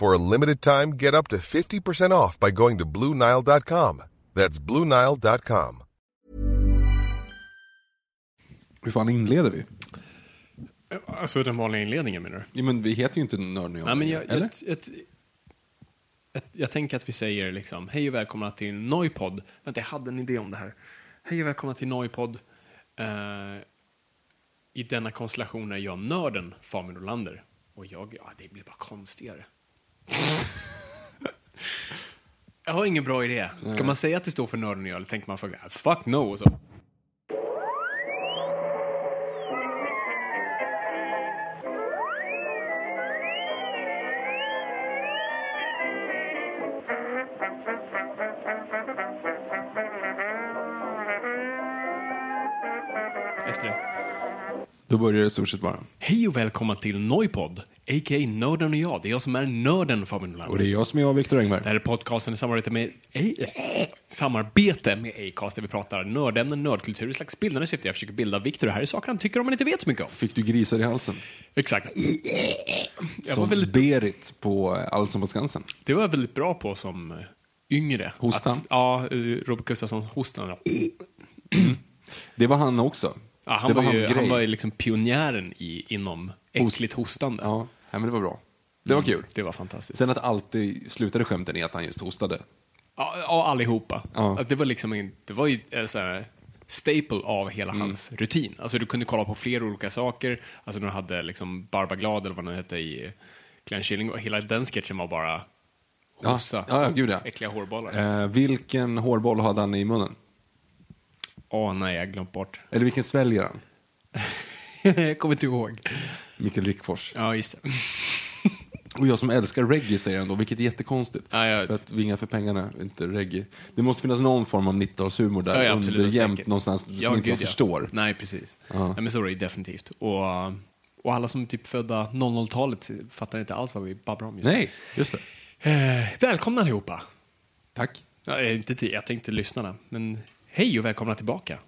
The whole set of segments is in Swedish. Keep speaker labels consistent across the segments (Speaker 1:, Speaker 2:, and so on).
Speaker 1: For a limited time, get up to 50% off by going to BlueNile.com. That's BlueNile.com.
Speaker 2: Hur fan inleder vi?
Speaker 3: Alltså den vanliga inledningen menar du?
Speaker 2: Ja, men vi heter ju inte Nörden och
Speaker 3: Nej, men jag,
Speaker 2: eller?
Speaker 3: jag, jag, tänker att vi säger liksom, hej och välkomna till Noipod. Vänta, jag hade en idé om det här. Hej och välkomna till Noipod. Uh, I denna konstellation är jag nörden, Fabian Nordlander. Och jag, ja, det blir bara konstigare. Jag har ingen bra idé. Ska man säga att det står för nörden eller tänker man fuck no? Och så.
Speaker 2: Då börjar det i stort sett bara.
Speaker 3: Hej och välkomna till Noipod, a.k.a. Nörden och jag. Det är jag som är nörden, Fabian Nordlander.
Speaker 2: Och det är jag som är jag, Viktor Engberg.
Speaker 3: Det här är podcasten i samarbete med, samarbete med Acast där vi pratar nördämnen, nördkultur i slags bildande syfte. Jag försöker bilda Viktor här i saker han tycker om men inte vet så mycket om.
Speaker 2: Fick du grisar i halsen?
Speaker 3: Exakt. Jag var
Speaker 2: Som
Speaker 3: väldigt,
Speaker 2: Berit på Allsång på Skansen.
Speaker 3: det var jag väldigt bra på som yngre.
Speaker 2: Hostan?
Speaker 3: Att, ja, Robert Gustafsson hostan.
Speaker 2: Det var han också.
Speaker 3: Ja, han,
Speaker 2: det
Speaker 3: var
Speaker 2: var
Speaker 3: ju,
Speaker 2: grej.
Speaker 3: han var ju liksom pionjären i, inom äckligt hostande.
Speaker 2: Ja, ja, men det var bra. Det var kul.
Speaker 3: Det var fantastiskt.
Speaker 2: Sen att alltid slutade skämten i att han just hostade.
Speaker 3: Ja, ja allihopa.
Speaker 2: Ja.
Speaker 3: Att det var liksom en, det var ju en sån här staple av hela
Speaker 2: Mm.
Speaker 3: hans rutin. Alltså du kunde kolla på flera olika saker. Alltså du hade liksom Barbaglad eller vad den hette i Glenn Killing och hela den sketchen var bara hosta.
Speaker 2: ja, ja, gud ja.
Speaker 3: Äckliga hårbollar.
Speaker 2: Eh, vilken hårboll hade han i munnen?
Speaker 3: Åh nej, jag har glömt bort.
Speaker 2: Eller vilken sväljer han?
Speaker 3: jag kommer inte ihåg.
Speaker 2: Mikael Rickfors.
Speaker 3: Ja, just det.
Speaker 2: Och jag som älskar reggae säger han då, vilket är jättekonstigt.
Speaker 3: Ja, jag-
Speaker 2: För att Vinga för pengarna, inte reggae. Det måste finnas någon form av 90-talshumor där,
Speaker 3: Ja, absolut,
Speaker 2: underjämt
Speaker 3: säkert.
Speaker 2: någonstans, som
Speaker 3: Ja,
Speaker 2: inte jag
Speaker 3: gud, ja.
Speaker 2: förstår.
Speaker 3: Nej, precis.
Speaker 2: Ja.
Speaker 3: Nej, men så är det definitivt. Och, och alla som är typ födda 00-talet fattar inte alls vad vi babblar om just
Speaker 2: Nej, just det.
Speaker 3: Eh, välkomna allihopa.
Speaker 2: Tack.
Speaker 3: Ja, inte till, jag tänkte lyssnarna. Men hej och välkomna tillbaka.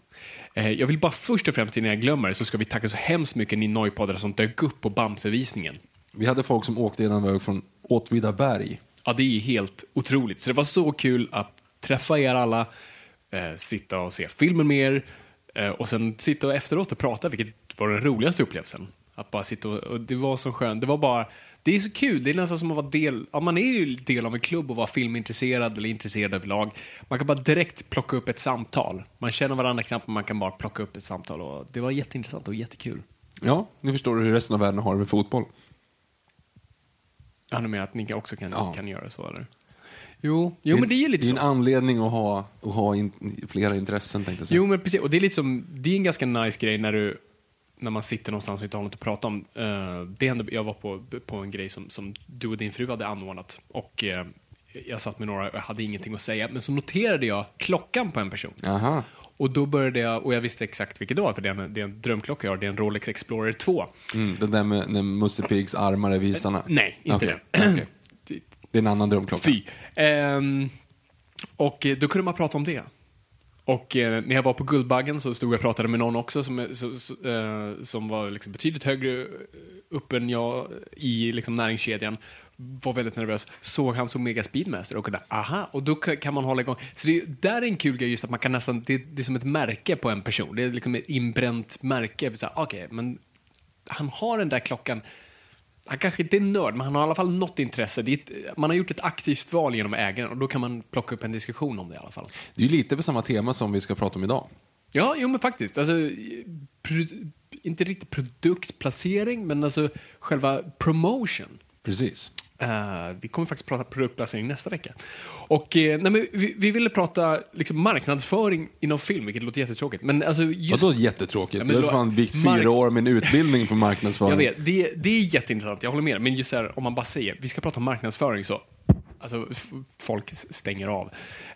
Speaker 3: Eh, jag vill bara först och främst innan jag glömmer så ska vi tacka så hemskt mycket ni nojpoddare som dök upp på Bamsevisningen.
Speaker 2: Vi hade folk som åkte genom väg från Åtvidaberg.
Speaker 3: Ja, det är helt otroligt. Så det var så kul att träffa er alla, eh, sitta och se filmen med er eh, och sen sitta efteråt och prata, vilket var den roligaste upplevelsen. Att bara sitta och, och det var så skönt. Det var bara, det är så kul. Det är nästan som att vara del, ja, man är ju del av en klubb och vara filmintresserad eller intresserad överlag. Man kan bara direkt plocka upp ett samtal. Man känner varandra knappt, men man kan bara plocka upp ett samtal och det var jätteintressant och jättekul.
Speaker 2: Ja, nu förstår du hur resten av världen har det med fotboll.
Speaker 3: Ja, du menar att ni också kan,
Speaker 2: Ja.
Speaker 3: kan göra så, eller? Jo, jo men det är ju lite
Speaker 2: Det är
Speaker 3: så.
Speaker 2: en anledning att ha, att ha in, flera intressen, tänkte jag säga.
Speaker 3: Jo, men precis. Och det är lite som, det är en ganska nice grej när du när man sitter någonstans och inte har något att prata om. Uh, det hände, jag var på, på en grej som, som du och din fru hade anordnat och eh, jag satt med några och hade ingenting att säga, men så noterade jag klockan på en person.
Speaker 2: Aha.
Speaker 3: Och då började jag, och jag visste exakt vilket det var, för det är en, det är en drömklocka jag har, det är en Rolex Explorer 2.
Speaker 2: Mm, den där med när Musse Piggs armar är visarna.
Speaker 3: Nej, inte
Speaker 2: Okej,
Speaker 3: det.
Speaker 2: okej. Det är en annan drömklocka.
Speaker 3: Fy. Ehm, och eh, då kunde man prata om det. Och eh, när jag var på Guldbaggen så stod jag och pratade med någon också som, eh, så, så, eh, som var liksom betydligt högre upp än jag i liksom, näringskedjan. Var väldigt nervös. Såg han som Mega Speedmaster och kunde, aha, och då kan man hålla igång. Så det är, där är en kul grej just att man kan nästan, det, det är som ett märke på en person. Det är liksom ett inbränt märke. Okej, okay, Okej, men han har den där klockan han kanske inte är nörd, men han har i alla fall något intresse. Ett, man har gjort ett aktivt val genom ägaren och då kan man plocka upp en diskussion om det i alla fall.
Speaker 2: Det är ju lite på samma tema som vi ska prata om idag.
Speaker 3: Ja, jo men faktiskt. Alltså, inte riktigt produktplacering, men alltså själva promotion.
Speaker 2: Precis.
Speaker 3: Eh, vi kommer faktiskt prata produktplacering nästa vecka. Och, eh, nej, men vi, vi ville prata liksom, marknadsföring inom film, vilket låter jättetråkigt. Men alltså, just,
Speaker 2: Vadå jättetråkigt?
Speaker 3: Ja, då-
Speaker 2: har fan byggt
Speaker 3: mark-
Speaker 2: fyra år av min utbildning för marknadsföring.
Speaker 3: Jag vet, det, det är jätteintressant, jag håller med. Men just här, om man bara säger, vi ska prata om marknadsföring så, alltså folk stänger av.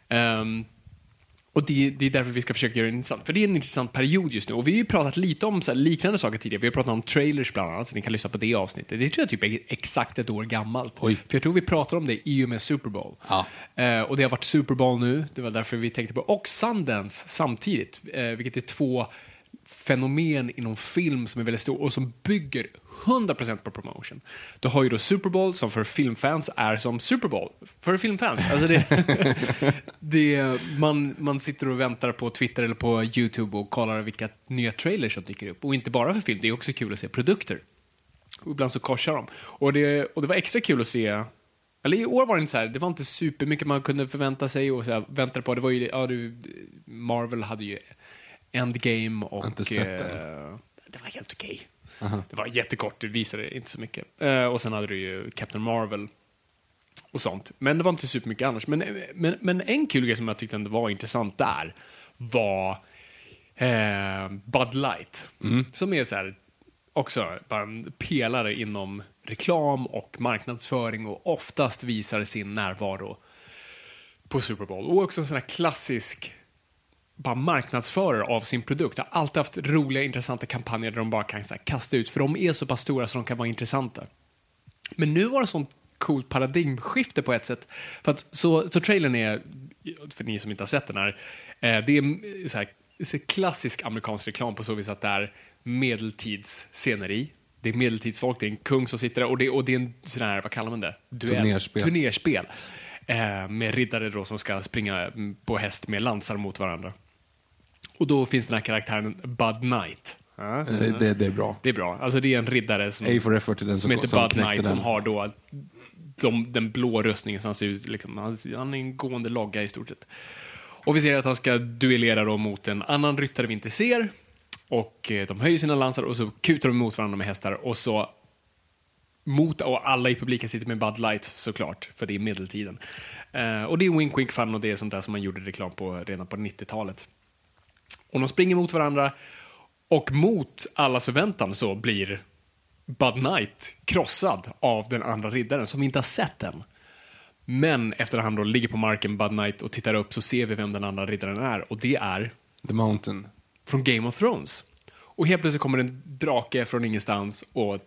Speaker 3: Ehm, och det, det är därför vi ska försöka göra det intressant. För det är en intressant period just nu. Och vi har ju pratat lite om så liknande saker tidigare. Vi har pratat om trailers bland annat, så ni kan lyssna på det avsnittet. Det tror jag typ är exakt ett år gammalt.
Speaker 2: Oj.
Speaker 3: För jag tror vi pratar om det i och med Super Bowl.
Speaker 2: Ja.
Speaker 3: Eh, och det har varit Super Bowl nu, det var därför vi tänkte på. Och Sundance samtidigt, eh, vilket är två fenomen inom film som är väldigt stor och som bygger 100% på promotion. Du har ju då Super Bowl som för filmfans är som Super Bowl för filmfans. Alltså det, det, man, man sitter och väntar på Twitter eller på YouTube och kollar vilka nya trailers som dyker upp. Och inte bara för film, det är också kul att se produkter. Och ibland så korsar de. Och det, och det var extra kul att se eller i år var det inte så här, det var inte supermycket man kunde förvänta sig och så här, väntade på. Det var ju, ja, du, Marvel hade ju Endgame och...
Speaker 2: inte sett den.
Speaker 3: eh, det var helt okej. Det var jättekort, det visade inte så mycket. Eh, och sen hade du ju Captain Marvel och sånt. Men det var inte supermycket annars. Men, men, men en kul grej som jag tyckte ändå var intressant där var eh, Bud Light. Som är så här, också bara en pelare inom reklam och marknadsföring och oftast visar sin närvaro på Super Bowl. Och också en sån här klassisk bara marknadsförare av sin produkt. Har alltid haft roliga, intressanta kampanjer där de bara kan här, kasta ut, för de är så pass stora så de kan vara intressanta. Men nu var det sånt coolt paradigmskifte på ett sätt. För att, så, så trailern är, för ni som inte har sett den här, eh, det är så här, så klassisk amerikansk reklam på så vis att det är medeltidssceneri. Det är medeltidsfolk, det är en kung som sitter där och det, och det är en sån här, vad kallar man det? Duell.
Speaker 2: Turnerspel.
Speaker 3: Turnerspel. Eh, med riddare då som ska springa på häst med lansar mot varandra. Och då finns den här karaktären Bud Knight. Ja,
Speaker 2: Det, det, det är bra.
Speaker 3: det är bra. Alltså det är en riddare som,
Speaker 2: A for effort till den
Speaker 3: som
Speaker 2: som,
Speaker 3: heter
Speaker 2: som
Speaker 3: Bud Knight som
Speaker 2: den.
Speaker 3: har då de, den blå rustningen så han ser ut liksom, han, han är en gående logga i stort sett. Och vi ser att han ska duellera då mot en annan ryttare vi inte ser. Och eh, de höjer sina lansar och så kutar de mot varandra med hästar och så mot, och alla i publiken sitter med Bud Light såklart, för det är medeltiden. Eh, och det är wink wink fun och det är sånt där som man gjorde reklam på redan på 90-talet. Och de springer mot varandra och mot allas förväntan så blir Bud Knight krossad av den andra riddaren som vi inte har sett än. Men efter att han då ligger på marken, Bud Knight, och tittar upp så ser vi vem den andra riddaren är och det är
Speaker 2: The Mountain.
Speaker 3: från Game of Thrones. Och helt plötsligt kommer en drake från ingenstans och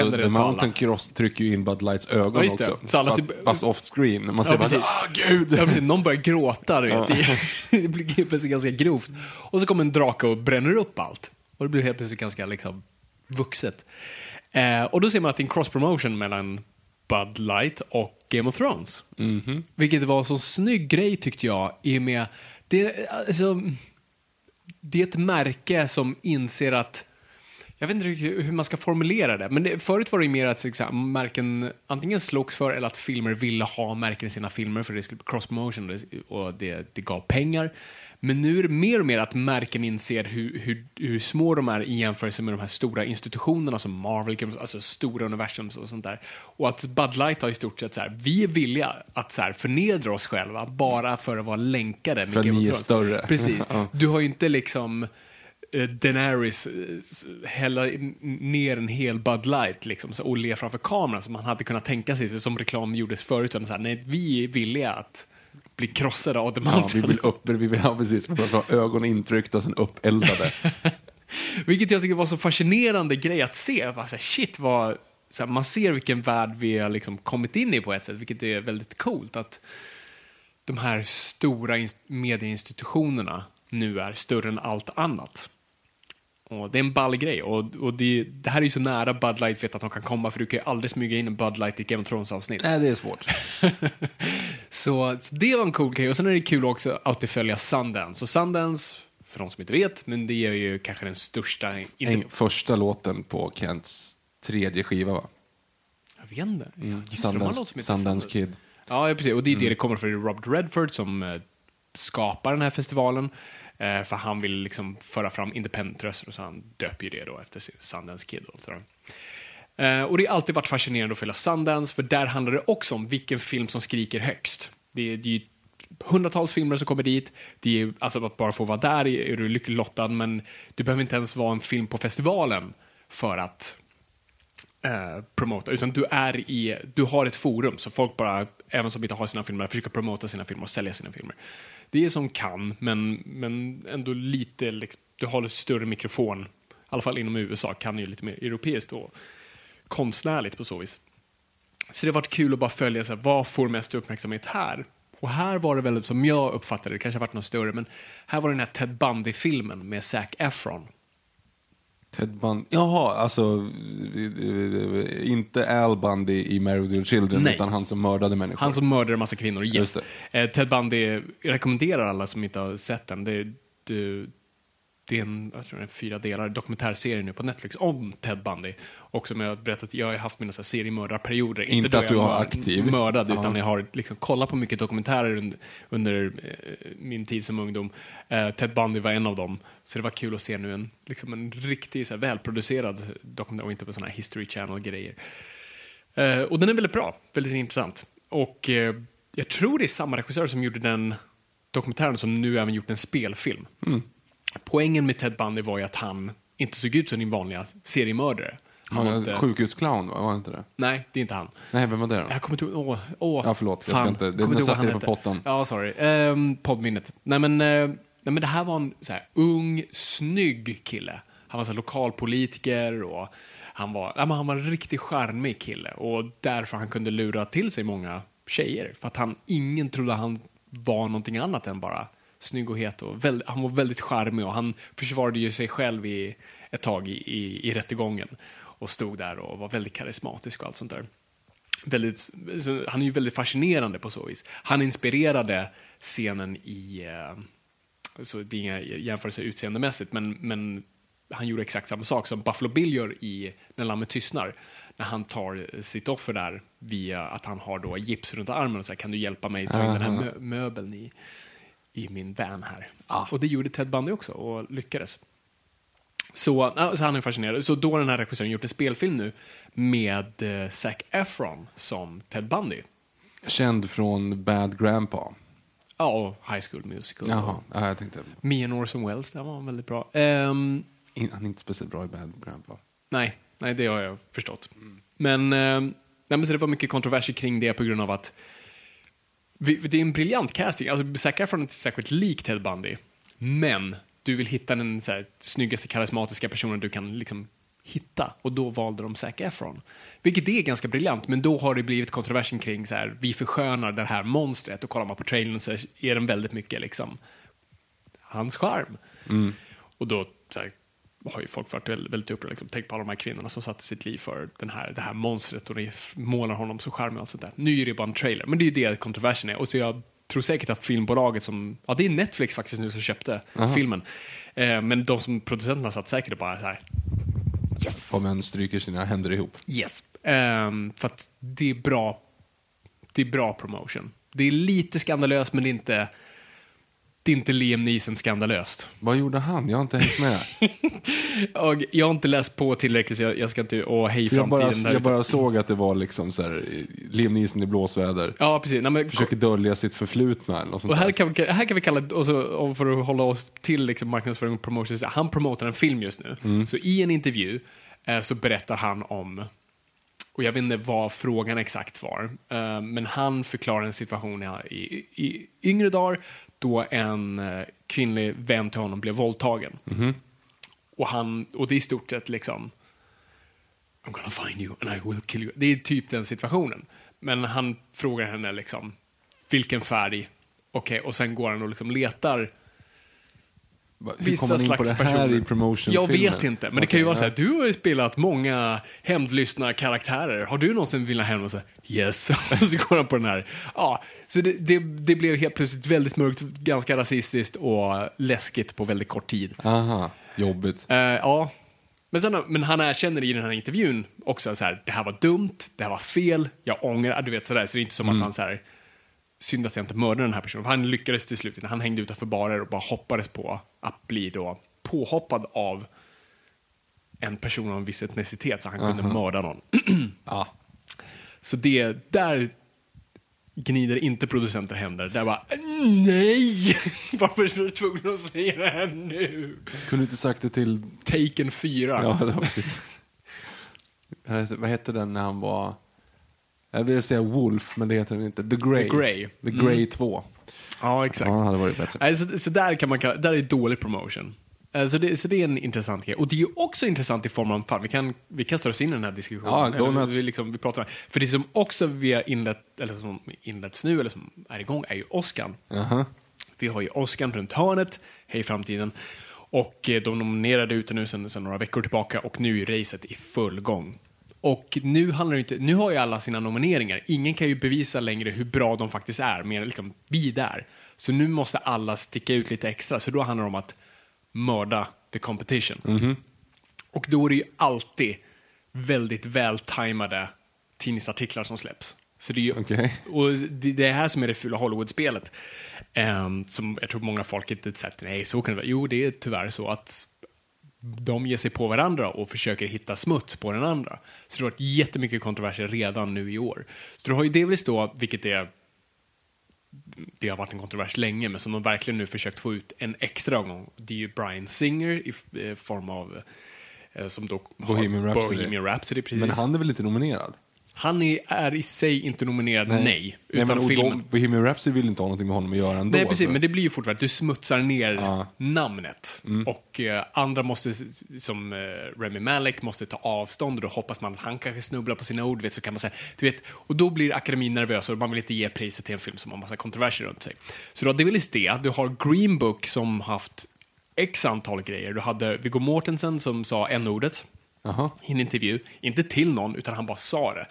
Speaker 2: Alltså, The. Mountain cross trycker ju in Bud Lights ögon
Speaker 3: Ja,
Speaker 2: också.
Speaker 3: Så alla
Speaker 2: fast,
Speaker 3: typ-
Speaker 2: fast off screen. Man ser
Speaker 3: Ja,
Speaker 2: bara
Speaker 3: precis.
Speaker 2: ah gud!
Speaker 3: Ja, precis. Någon börjar gråta, vet. Det, blir helt plötsligt ganska grovt. Och så kommer en drake och bränner upp allt. Och det blir helt plötsligt ganska liksom, vuxet. Eh, och då ser man att det är en cross-promotion mellan Bud Light och Game of Thrones. Vilket var en så snygg grej tyckte jag, i och med... Det, är, alltså, det är ett märke som inser att jag vet inte hur man ska formulera det, men det, förut var det ju mer att liksom, märken antingen slogs för eller att filmer ville ha märken i sina filmer för det skulle bli cross-promotion och det, och det, det gav pengar. Men nu är det mer och mer att märken inser hur, hur, hur små de är i jämförelse med de här stora institutionerna som Marvel, alltså stora universums och sånt där. Och att Bud Light har i stort sett så här, vi är villiga att så här, förnedra oss själva bara för att vara länkade med
Speaker 2: För ni är större.
Speaker 3: Precis. Du har ju inte liksom Daenerys eh, hälla ner en hel Bud Light liksom, så- och le framför kameran som man hade kunnat tänka sig, som reklam gjordes förut. Så här, nej, vi är villiga att bli krossade av The
Speaker 2: Ja,
Speaker 3: Mountain.
Speaker 2: vi vill upp, vi vill ha precis, vi vill ha ögonen intryckta och sen uppeldade.
Speaker 3: Vilket jag tycker var så fascinerande grej att se. Bara så här, shit, vad, så här, man ser vilken värld vi har liksom kommit in i på ett sätt, vilket är väldigt coolt. Att de här stora ins- medieinstitutionerna nu är större än allt annat. Och det är en ball grej. Och, och det, det här är ju så nära Bud Light vet att de kan komma, för du kan ju aldrig smyga in en Bud Light i Game of Thrones-avsnitt.
Speaker 2: Nej, det är svårt.
Speaker 3: Så, så det var en cool grej. Och sen är det kul också att följa Sundance. Och Sundance, för de som inte vet, men det är ju kanske den största...
Speaker 2: En, första låten på Kents tredje skiva, va?
Speaker 3: vet inte. Ja, just det,
Speaker 2: Sundance,
Speaker 3: heter
Speaker 2: Sundance Kid.
Speaker 3: Ja, precis. Och det är det det kommer från. Det Robert Redford som eh, skapar den här festivalen. Eh, för han vill liksom föra fram independent-röster och så han döper ju det då efter Sundance Kid. Och, sådär. Eh, och det har alltid varit fascinerande att följa Sundance, för där handlar det också om vilken film som skriker högst. Det är, det är hundratals filmer som kommer dit. Det är, alltså att bara få vara där är, är du lyckligt lottad, men du behöver inte ens vara en film på festivalen för att eh, promota, utan du, är i, du har ett forum, så folk bara, även som inte har sina filmer, försöker promota sina filmer och sälja sina filmer. Det är som kan, men, men ändå lite, liksom, du har lite större mikrofon, i alla fall inom USA, kan ju lite mer europeiskt och konstnärligt på så vis. Så det har varit kul att bara följa, så här, vad får mest uppmärksamhet här? Och här var det väl, som jag uppfattade det, kanske har varit något större, men här var det den här Ted Bundy-filmen med Zac Efron.
Speaker 2: Ted Bundy. Jaha, alltså inte Al Bundy i Married with Children,
Speaker 3: Nej.
Speaker 2: utan han som mördade människor.
Speaker 3: Han som mördade en massa kvinnor. Yes. Eh, Ted Bundy, rekommenderar alla som inte har sett den. Det, det, det är en, jag tror det är en fyra delar dokumentärserie nu på Netflix om Ted Bundy. Och som jag har berättat, jag har haft mina så här seriemördarperioder.
Speaker 2: Inte
Speaker 3: då
Speaker 2: att du har aktiv.
Speaker 3: Mördad,
Speaker 2: Ja.
Speaker 3: utan jag har liksom kollat på mycket dokumentärer under, under eh, min tid som ungdom. Eh, Ted Bundy var en av dem. Så det var kul att se nu en, liksom en riktig så här, välproducerad dokumentär och inte på sådana här History Channel-grejer. Eh, och den är väldigt bra, väldigt intressant. Och eh, jag tror det är samma regissör som gjorde den dokumentären som nu även gjort en spelfilm. Poängen med Ted Bundy var ju att han inte såg ut som din vanliga seriemördare. Han var inte,
Speaker 2: Sjukhusclown, va? var inte det?
Speaker 3: nej, det är inte han.
Speaker 2: Nej, vem var det då?
Speaker 3: Jag kommer inte ihåg, åh, åh.
Speaker 2: Ja, förlåt, jag ska inte- det- nu satte jag på pottan.
Speaker 3: Ja, sorry. Um, poddminnet. Nej men, eh, nej, men det här var en så här, ung, snygg kille. Han var så här, lokalpolitiker och han var, ja, men han var en riktigt charmig kille och därför han kunde lura till sig många tjejer. För att han, ingen trodde han var någonting annat än bara snygg och het. Och väldigt, han var väldigt charmig och han försvarade ju sig själv i, ett tag i, i, i rättegången och stod där och var väldigt karismatisk och allt sånt där väldigt, han är ju väldigt fascinerande på så vis. Han inspirerade scenen i, eh, så det är inga jämförelser utseendemässigt, men, men han gjorde exakt samma sak som Buffalo Bill gör i När lammet tystnar. När han tar sitt offer där via att han har då gips runt armen och säger kan du hjälpa mig ta in den här mö- möbeln i, i min van här. Och det gjorde Ted Bundy också och lyckades. Så, ja, så han är fascinerad. Så då har den här regissören gjort en spelfilm nu med eh, Zac Efron som Ted Bundy.
Speaker 2: Känd från Bad Grandpa.
Speaker 3: Ja, och High School Musical.
Speaker 2: Jaha, ja, jag tänkte...
Speaker 3: Mia Orson Welles, den var väldigt bra. Ehm,
Speaker 2: In, han är inte speciellt bra i Bad Grandpa.
Speaker 3: nej, nej, det har jag förstått. Men, ehm, nej, men så det var mycket kontroverser kring det på grund av att det är en briljant casting. Alltså, Zac Efron är inte särskilt lik Ted Bundy, men du vill hitta den så här, snyggaste, karismatiska personen du kan liksom hitta. Och då valde de Zac Efron. Vilket är ganska briljant, men då har det blivit kontroversen kring så här, vi förskönar det här monstret och kollar man på trailern så är den väldigt mycket liksom hans charm. Och då så här, har ju folk varit väldigt, väldigt upprörda. Liksom. Tänk på alla de här kvinnorna som satte sitt liv för den här, det här monstret och ni målar honom så charmig och allt sånt där. Nu är det bara en trailer, men det är ju det kontroversen är. Och så jag tror säkert att filmbolaget som, ja det är Netflix faktiskt nu som köpte filmen. Eh, men de som producenterna satt säkert och bara så här, yes!
Speaker 2: Om en stryker sina händer ihop.
Speaker 3: Yes. Ehm, för att det är bra det är bra promotion. Det är lite skandalöst, men det är inte, inte Liam Neeson skandalöst.
Speaker 2: Vad gjorde han? Jag har inte hängt med.
Speaker 3: Och jag har inte läst på tillräckligt, så jag, jag ska inte... Och hej
Speaker 2: jag, bara,
Speaker 3: framtiden.
Speaker 2: jag bara såg att det var liksom så här, Liam Neeson i blåsväder.
Speaker 3: Ja, precis. Nej, men,
Speaker 2: Försöker dölja sitt förflutna eller något sånt
Speaker 3: och här
Speaker 2: där.
Speaker 3: kan, vi- här kan vi kalla det, och så, för att hålla oss till liksom marknadsföring och promotion, han promotar en film just nu.
Speaker 2: Mm.
Speaker 3: Så i en intervju eh, så berättar han om, och jag vet inte vad frågan exakt var, eh, men han förklarar en situation i, i, i yngre dagar då en eh, kvinnlig vän till honom blev våldtagen.
Speaker 2: Mhm.
Speaker 3: Och, han, och det är i stort sett liksom I'm gonna find you and I will kill you. Det är typ den situationen. Men han frågar henne liksom, vilken färg? Okej, och sen går han och liksom letar
Speaker 2: Hur kom man in på det här
Speaker 3: personer.
Speaker 2: i promotion
Speaker 3: Jag vet inte, men det kan ju vara så här, du har ju spelat många hämndlystna karaktärer. Har du någonsin velat hämna sig? Yes. och så går han på den här. Ja, så det, det, det blev helt plötsligt väldigt mörkt, ganska rasistiskt och läskigt på väldigt kort tid.
Speaker 2: Aha, jobbigt.
Speaker 3: Eh, ja, Men, sen, men han erkänner i den här intervjun också så här, det här var dumt, det här var fel, jag ångrar, du vet sådär. Så det är inte som att han så här, synd att jag inte mördade den här personen. För han lyckades till slut, han hängde utanför barer och bara hoppades på att bli då påhoppad av en person av en viss etnicitet så han kunde mörda någon.
Speaker 2: Ja.
Speaker 3: Så det, där gnider inte producenter händer. Där bara, nej! Varför är du tvungen att säga det här nu?
Speaker 2: Kunde inte sagt det till...
Speaker 3: Taken 4.
Speaker 2: Ja, var precis. Vet- Vad hette den när han var... Jag vill säga Wolf, men det heter den inte. The Grey.
Speaker 3: The Grey.
Speaker 2: The Grey 2.
Speaker 3: Ja, exakt.
Speaker 2: Ja, det hade varit bättre.
Speaker 3: Nej, så, så där kan man kalla, där är dålig promotion. Eh, Så det, så det är en intressant grej. Och det är också intressant i form av, fan, vi kan, vi kastar oss in i den här diskussionen.
Speaker 2: Ja,
Speaker 3: Eller vi, liksom, vi pratar om, för det som också vi har inlett, eller som inletts nu, eller som är igång, är ju Oscar.
Speaker 2: Jaha.
Speaker 3: Vi har ju Oscar runt hörnet, Hej framtiden. Och eh, de nominerade ute nu sedan några veckor tillbaka och nu är racet i full gång. Och nu handlar det inte, nu har ju alla sina nomineringar. Ingen kan ju bevisa längre hur bra de faktiskt är, mer liksom vi där. Så nu måste alla sticka ut lite extra, så då handlar det om att mörda the competition. Och då är det ju alltid väldigt vältajmade tidningsartiklar som släpps. Så det är ju,
Speaker 2: Okej.
Speaker 3: och det, det är här som är det fula Hollywood-spelet. Ehm, som jag tror många folk inte sett. Nej, så kan det vara. Jo, det är tyvärr så att de ger sig på varandra och försöker hitta smuts på den andra. Så det har varit jättemycket kontroverser redan nu i år. Så du har ju Davis då, vilket är det har varit en kontrovers länge, men som de verkligen nu försökt få ut en extra gång. Det är ju Brian Singer i eh, form av eh, som då
Speaker 2: Bohemian Rhapsody.
Speaker 3: Bohemian Rhapsody precis.
Speaker 2: Men han är väl inte nominerad?
Speaker 3: Han är, är i sig inte nominerad, nej. utan
Speaker 2: men, och
Speaker 3: filmen.
Speaker 2: Bohemian Rhapsody vill inte ha någonting med honom att göra ändå.
Speaker 3: Nej, precis,
Speaker 2: alltså.
Speaker 3: men det blir ju fortfarande att du smutsar ner
Speaker 2: Ja.
Speaker 3: namnet. Och eh, andra måste, som eh, Remy Malek, måste ta avstånd och då hoppas man att han kanske snubblar på sina ord. Vet, så kan man säga, du vet, och då blir akademin nervös och man vill inte ge priset till en film som har massa kontroverser runt sig. Så det är väl det. Du har Green Book som haft x antal grejer. Du hade Viggo Mortensen som sa n-ordet
Speaker 2: Jaha.
Speaker 3: i en intervju. Inte till någon, utan han bara sa det.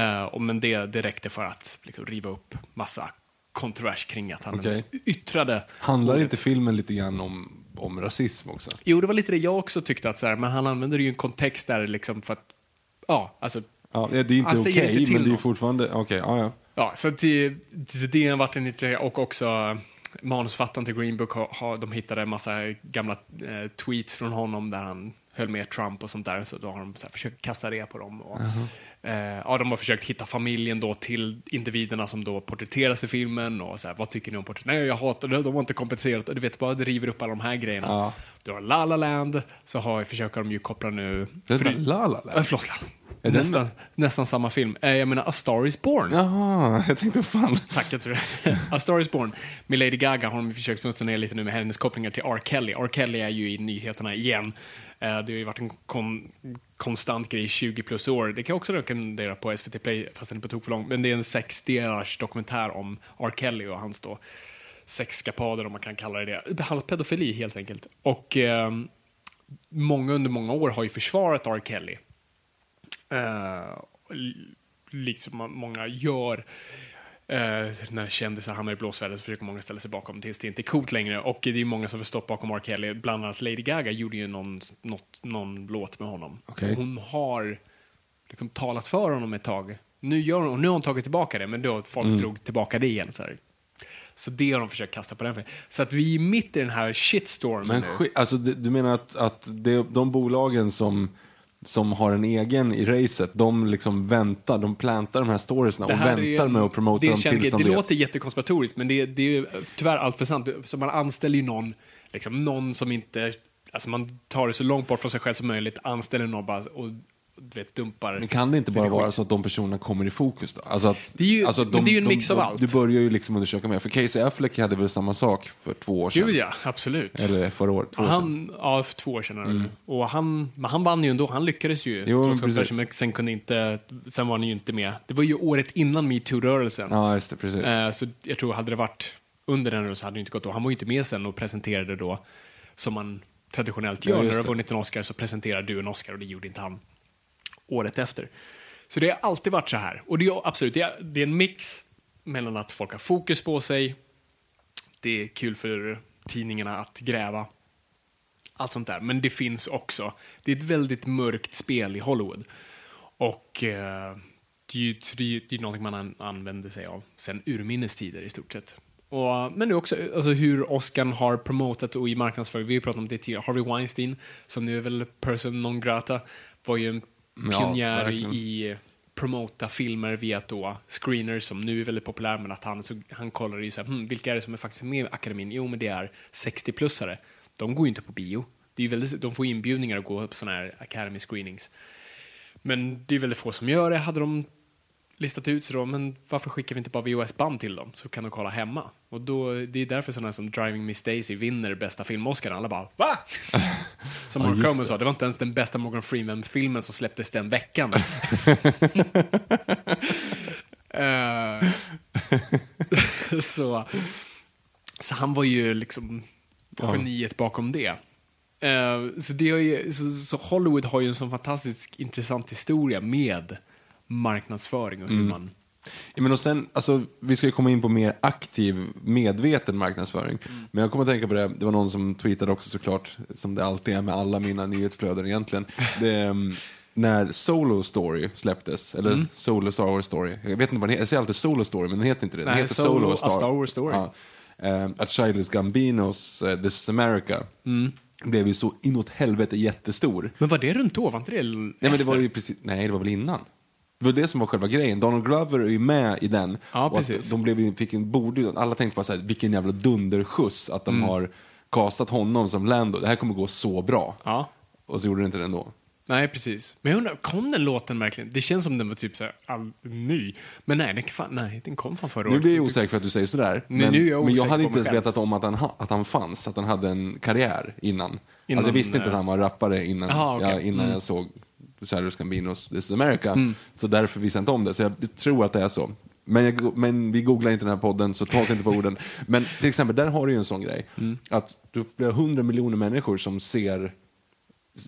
Speaker 3: Eh, och, men det, det räckte för att liksom, riva upp massa kontrovers kring att han
Speaker 2: Okej.
Speaker 3: ens yttrade.
Speaker 2: Handlar
Speaker 3: ordet.
Speaker 2: inte filmen lite grann om, om rasism också?
Speaker 3: Jo, det var lite det jag också tyckte, att så här, men han använder ju en kontext där liksom för att, ja, alltså,
Speaker 2: Ja, det är inte okej,
Speaker 3: till
Speaker 2: men det är fortfarande... Okej, ja, ja.
Speaker 3: ja, så det, det, det har varit en lite, och också manusfattaren till Green Book, har, har, de hittade en massa gamla eh, tweets från honom där han höll med Trump och sånt där, så då har de så försökt kasta det på dem. Och, eh, ja, de har försökt hitta familjen då till individerna som då porträtteras i filmen och så här, vad tycker ni om porträtt? Nej, jag hatar det, de har inte kompenserat. Och du vet, bara det river upp alla de här grejerna.
Speaker 2: Ja.
Speaker 3: Du har La La Land, så har, försöker de ju koppla nu...
Speaker 2: Det
Speaker 3: för
Speaker 2: La La Land?
Speaker 3: Äh, förlåt.
Speaker 2: Är den-
Speaker 3: Nästan, nästan samma film. Eh, jag menar, A Star Is Born.
Speaker 2: Jaha, jag tänkte fan.
Speaker 3: Tack, jag tror det. A Star Is Born. Med Lady Gaga har de försökt smutsa ner lite nu med hennes kopplingar till R. Kelly. R. Kelly är ju i nyheterna igen. Eh, det har ju varit en kon konstant grej i 20 plus år. Det kan jag också rekommendera på SVT Play, fast den är på tok för lång. Men det är en sexdelars dokumentär om R. Kelly och hans då sexskapader, om man kan kalla det det. Hans pedofili, helt enkelt. Och eh, många under många år har ju försvarat R. Kelly. Eh, liksom många gör. Eh, när kändisar hamnar i blåsväder så försöker många ställa sig bakom tills det inte är coolt längre. Och det är många som får stå bakom R. Kelly. Bland annat Lady Gaga gjorde ju någon, något, någon låt med honom.
Speaker 2: Okej.
Speaker 3: Hon har liksom talat för honom ett tag. Nu, gör hon, nu har hon tagit tillbaka det, men då folk drog tillbaka det igen. Så, här. så det har de försökt kasta på den. Så att vi är mitt i den här shitstormen
Speaker 2: Men
Speaker 3: nu.
Speaker 2: alltså, du menar att, att det, de bolagen som, som har en egen i racet, de liksom väntar, de plantar de här storiesna och väntar
Speaker 3: en-
Speaker 2: med att promota dem tills de
Speaker 3: Det
Speaker 2: vet.
Speaker 3: låter jättekonspiratoriskt, men det, det är ju tyvärr allt för sant. Så man anställer ju någon, liksom, någon som inte... Alltså man tar det så långt bort från sig själv som möjligt, anställer någon bara och du vet, dumpar...
Speaker 2: Men kan det inte bara vara så att de personerna kommer i fokus då? Alltså att,
Speaker 3: Det är ju-
Speaker 2: alltså
Speaker 3: men det är ju en mix av allt.
Speaker 2: Du börjar ju liksom undersöka mer. För Casey Affleck hade väl samma sak för två år sedan?
Speaker 3: Gud ja, absolut.
Speaker 2: Eller förra året, två år sedan.
Speaker 3: han, ja, för två år sedan. nu. Och han, men han vann ju ändå, han lyckades ju.
Speaker 2: Jo,
Speaker 3: trots
Speaker 2: precis.
Speaker 3: men sen kunde inte, sen var han ju inte med. Det var ju året innan metoo-rörelsen.
Speaker 2: Ja, just det, precis.
Speaker 3: Eh, så jag tror, hade det varit under den så hade det inte gått. Och han var ju inte med sen och presenterade då, som man traditionellt
Speaker 2: Ja,
Speaker 3: gör. När
Speaker 2: just
Speaker 3: du har vunnit en Oscar så presenterar du en Oscar och det gjorde inte han året efter. Så det har alltid varit så här. Och det är absolut, det är, det är en mix mellan att folk har fokus på sig, det är kul för tidningarna att gräva, allt sånt där. Men det finns också. Det är ett väldigt mörkt spel i Hollywood. Och eh, det är ju det är, någonting man använder sig av sen urminnes tider i stort sett. Och, men nu också alltså, hur Oscar har promotat och i marknadsföring, vi har pratat om det tidigare, Harvey Weinstein, som nu är väl person non grata, var ju en pionjär
Speaker 2: verkligen.
Speaker 3: i, promota filmer via då screeners som nu är väldigt populär, men att han, så, han kollar ju så här, hmm, vilka är det som är faktiskt med i akademin? Jo, men det är 60-plussare. De går ju inte på bio. Det är väldigt, de får inbjudningar att gå på sådana här academy screenings. Men det är väldigt få som gör det. Hade de listat ut så då, men varför skickar vi inte bara VHS-band till dem så kan de kolla hemma? Och då, det är därför sådana som Driving Miss Daisy vinner bästa film-Oscar. Alla bara VA? Som Mark
Speaker 2: det.
Speaker 3: sa, det var inte ens den bästa Morgan Freeman-filmen som släpptes den veckan. Eh, så, så han var ju liksom
Speaker 2: Ja.
Speaker 3: geniet bakom det. Eh, så, det ju, så, så Hollywood har ju en sån fantastisk intressant historia med marknadsföring och hur
Speaker 2: Mm.
Speaker 3: man...
Speaker 2: Ja, men och sen, alltså, vi ska ju komma in på mer aktiv, medveten marknadsföring.
Speaker 3: Mm.
Speaker 2: Men jag kommer att tänka på det, det var någon som tweetade också såklart, som det alltid är med alla mina nyhetsflöden egentligen. Det, um, när Solo Story släpptes, eller
Speaker 3: Mm.
Speaker 2: Solo Star Wars Story, jag vet inte vad den heter, jag säger alltid Solo Story, men den heter inte det. Den
Speaker 3: Nej,
Speaker 2: heter
Speaker 3: Solo, A Star Wars Story.
Speaker 2: Ja. Eh, att Childish Gambinos uh, This is America
Speaker 3: Mm.
Speaker 2: blev ju så inåt helvete jättestor.
Speaker 3: Men var det runt då? Var inte det
Speaker 2: Nej, men det var ju precis, nej, det var väl innan. Det var det som var själva grejen. Donald Glover är ju med i den.
Speaker 3: Ja,
Speaker 2: och de blev, fick en, borde, alla tänkte bara så här, vilken jävla dunderskjuts att de
Speaker 3: Mm.
Speaker 2: har castat honom som Lando. Det här kommer gå så bra.
Speaker 3: Ja.
Speaker 2: Och så gjorde det inte det ändå.
Speaker 3: Nej, precis. Men jag undrar, kom den låten verkligen? Det känns som den var typ så här all ny. Men nej, den, fan, nej, den kom fan förra
Speaker 2: Nu
Speaker 3: året.
Speaker 2: blir jag osäker för att du säger sådär.
Speaker 3: Nu-
Speaker 2: Men,
Speaker 3: nu jag
Speaker 2: men jag hade inte ens
Speaker 3: själv.
Speaker 2: vetat om att han, ha, att han fanns, att han hade en karriär innan.
Speaker 3: Innan,
Speaker 2: alltså jag visste inte
Speaker 3: eh,
Speaker 2: att han var rappare innan,
Speaker 3: Aha, okej.
Speaker 2: jag, innan
Speaker 3: Mm.
Speaker 2: jag såg Childish Gambinos This is America.
Speaker 3: Mm.
Speaker 2: Så därför visste jag inte om det. Så jag tror att det är så. Men, jag, men vi googlar inte den här podden, så ta oss inte på orden. Men till exempel, där har du ju en sån grej.
Speaker 3: Mm.
Speaker 2: Att du har hundra miljoner människor som ser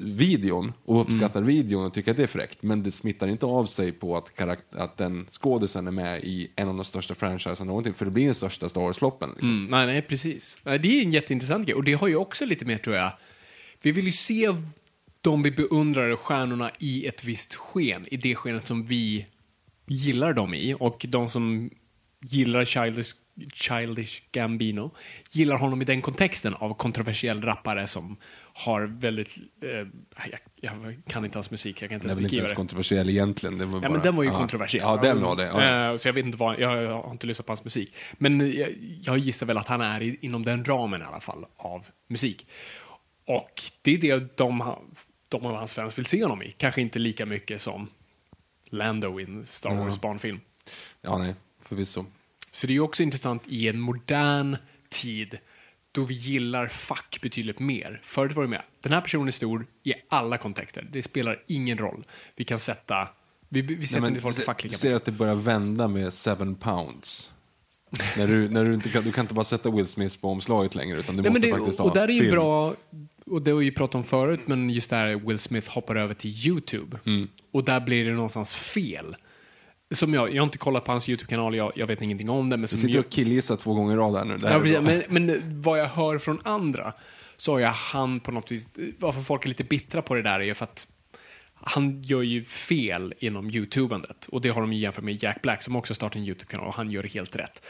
Speaker 2: videon och uppskattar videon och tycker att det är fräckt. Men det smittar inte av sig på att, karakt- att den skådisen är med i en av de största franchisen någonting. För det blir den största Star Wars-floppen. Liksom.
Speaker 3: Mm, nej, nej, precis. Nej, det är en jätteintressant grej. Och det har ju också lite mer, tror jag, vi vill ju se de vi beundrar, stjärnorna, i ett visst sken. I det skenet som vi gillar dem i. Och de som gillar Childish, Childish Gambino gillar honom i den kontexten av kontroversiell rappare som har väldigt... Eh, jag, jag kan inte hans musik, jag kan inte
Speaker 2: Den är
Speaker 3: ens
Speaker 2: väl inte
Speaker 3: beskriva
Speaker 2: ens
Speaker 3: det.
Speaker 2: kontroversiell egentligen. Det var
Speaker 3: Ja,
Speaker 2: bara,
Speaker 3: men den var ju
Speaker 2: ja.
Speaker 3: kontroversiell.
Speaker 2: Ja, den var det. Ja.
Speaker 3: Eh, Så jag vet inte vad, jag, jag har inte lyssnat på hans musik. Men jag, jag gissar väl att han är i, inom den ramen i alla fall av musik. Och det är det de, de av hans fans vill se honom i. Kanske inte lika mycket som Lando i en Star. Wars barnfilm.
Speaker 2: ja, nej, förvisso.
Speaker 3: Så det är också intressant i en modern tid då vi gillar fack betydligt mer. Förut var det med, den här personen är stor i alla kontexter. Det spelar ingen roll. Vi kan sätta, vi, vi sätter
Speaker 2: Nej, men
Speaker 3: inte folk i
Speaker 2: du-
Speaker 3: fack
Speaker 2: Du
Speaker 3: lika
Speaker 2: ser att det börjar vända med seven pounds. När du, när du, inte kan, du kan inte bara sätta Will Smith på omslaget längre, utan du
Speaker 3: Nej,
Speaker 2: måste
Speaker 3: det,
Speaker 2: faktiskt ha
Speaker 3: och där är ju
Speaker 2: film.
Speaker 3: bra, och det har vi ju pratat om förut, men just det här Will Smith hoppar över till YouTube.
Speaker 2: Mm.
Speaker 3: Och där blir det någonstans fel. Som jag, jag har inte kollat på hans YouTube-kanal, jag, jag vet ingenting om det. Men
Speaker 2: Du
Speaker 3: som
Speaker 2: sitter
Speaker 3: jag,
Speaker 2: och killgissar två gånger i rad här nu.
Speaker 3: Ja, precis, men, men vad jag hör från andra, så har jag han på något vis, varför folk är lite bittra på det där är ju för att han gör ju fel inom YouTubandet. Och det har de ju jämfört med Jack Black som också startar en YouTube-kanal och han gör helt rätt.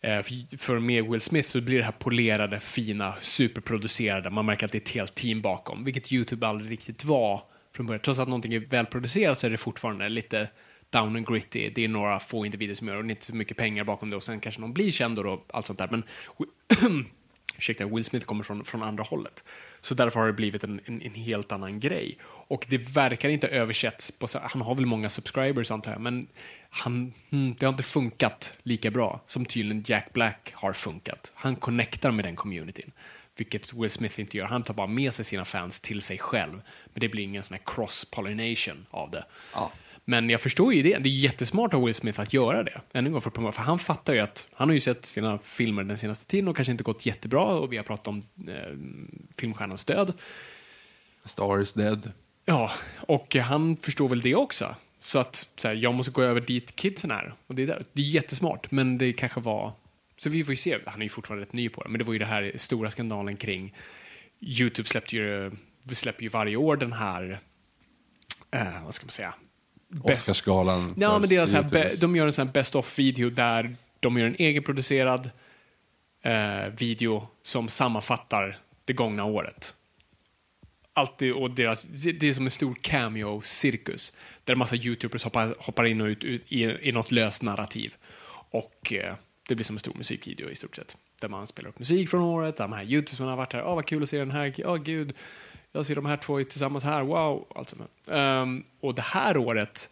Speaker 3: Eh, för- För med Will Smith så blir det här polerade, fina, superproducerade. Man märker att det är ett helt team bakom, vilket YouTube aldrig riktigt var från början. Trots att någonting är välproducerat så är det fortfarande lite down and gritty. Det är några få individer som gör det och det är inte så mycket pengar bakom det och sen kanske någon blir känd och då, allt sånt där. Men ursäkta, Will Smith kommer från, från andra hållet. Så därför har det blivit en, en, en helt annan grej. Och det verkar inte översätts på, han har väl många subscribers antar jag, men han, hmm, det har inte funkat lika bra som tydligen Jack Black har funkat. Han connectar med den communityn. Vilket Will Smith inte gör. Han tar bara med sig sina fans till sig själv. Men det blir ingen sån här cross-pollination av det.
Speaker 2: Ja.
Speaker 3: Men jag förstår ju det. Det är jättesmart av Will Smith att göra det. Ännu en gång för, att för han fattar ju att han har ju sett sina filmer den senaste tiden och kanske inte gått jättebra och vi har pratat om eh, filmstjärnans död.
Speaker 2: Star is dead.
Speaker 3: Ja, och han förstår väl det också. Så att så här, jag måste gå över dit kidsen är. Och det, är där. det är jättesmart, men det kanske var... Så vi får ju se. Han är ju fortfarande rätt ny på det, men det var ju det här stora skandalen kring Youtube släppte ju, släpper ju varje år den här, eh, vad ska man säga?
Speaker 2: Oscarsgalan.
Speaker 3: Ja, men deras här, de gör en sån best of-video där de gör en egenproducerad eh, video som sammanfattar det gångna året. Alltid, och deras, det är som en stor cameo-cirkus där en massa YouTubers hoppar, hoppar in och ut, ut i, i något löst narrativ. Och eh, det blir som en stor musikvideo i stort sett. Där man spelar upp musik från året, där de här YouTubersarna har varit här, åh vad kul att se den här, åh gud, jag ser de här två tillsammans här, wow. Allt sånt där. Ehm, och det här året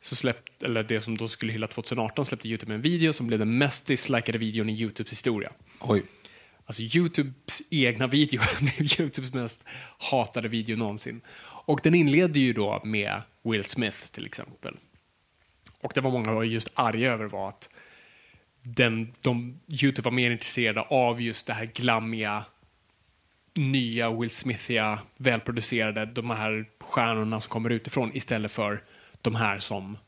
Speaker 3: så släppte, eller det som då skulle hylla 2018 släppte YouTube en video som blev den mest dislikade videon i YouTubes historia.
Speaker 2: Oj.
Speaker 3: Alltså YouTubes egna video blev YouTubes mest hatade video någonsin. Och den inledde ju då med Will Smith till exempel. Och det var många var just arga över var att den, de, YouTube var mer intresserade av just det här glammiga, nya Will Smithiga, välproducerade, de här stjärnorna som kommer utifrån istället för de här som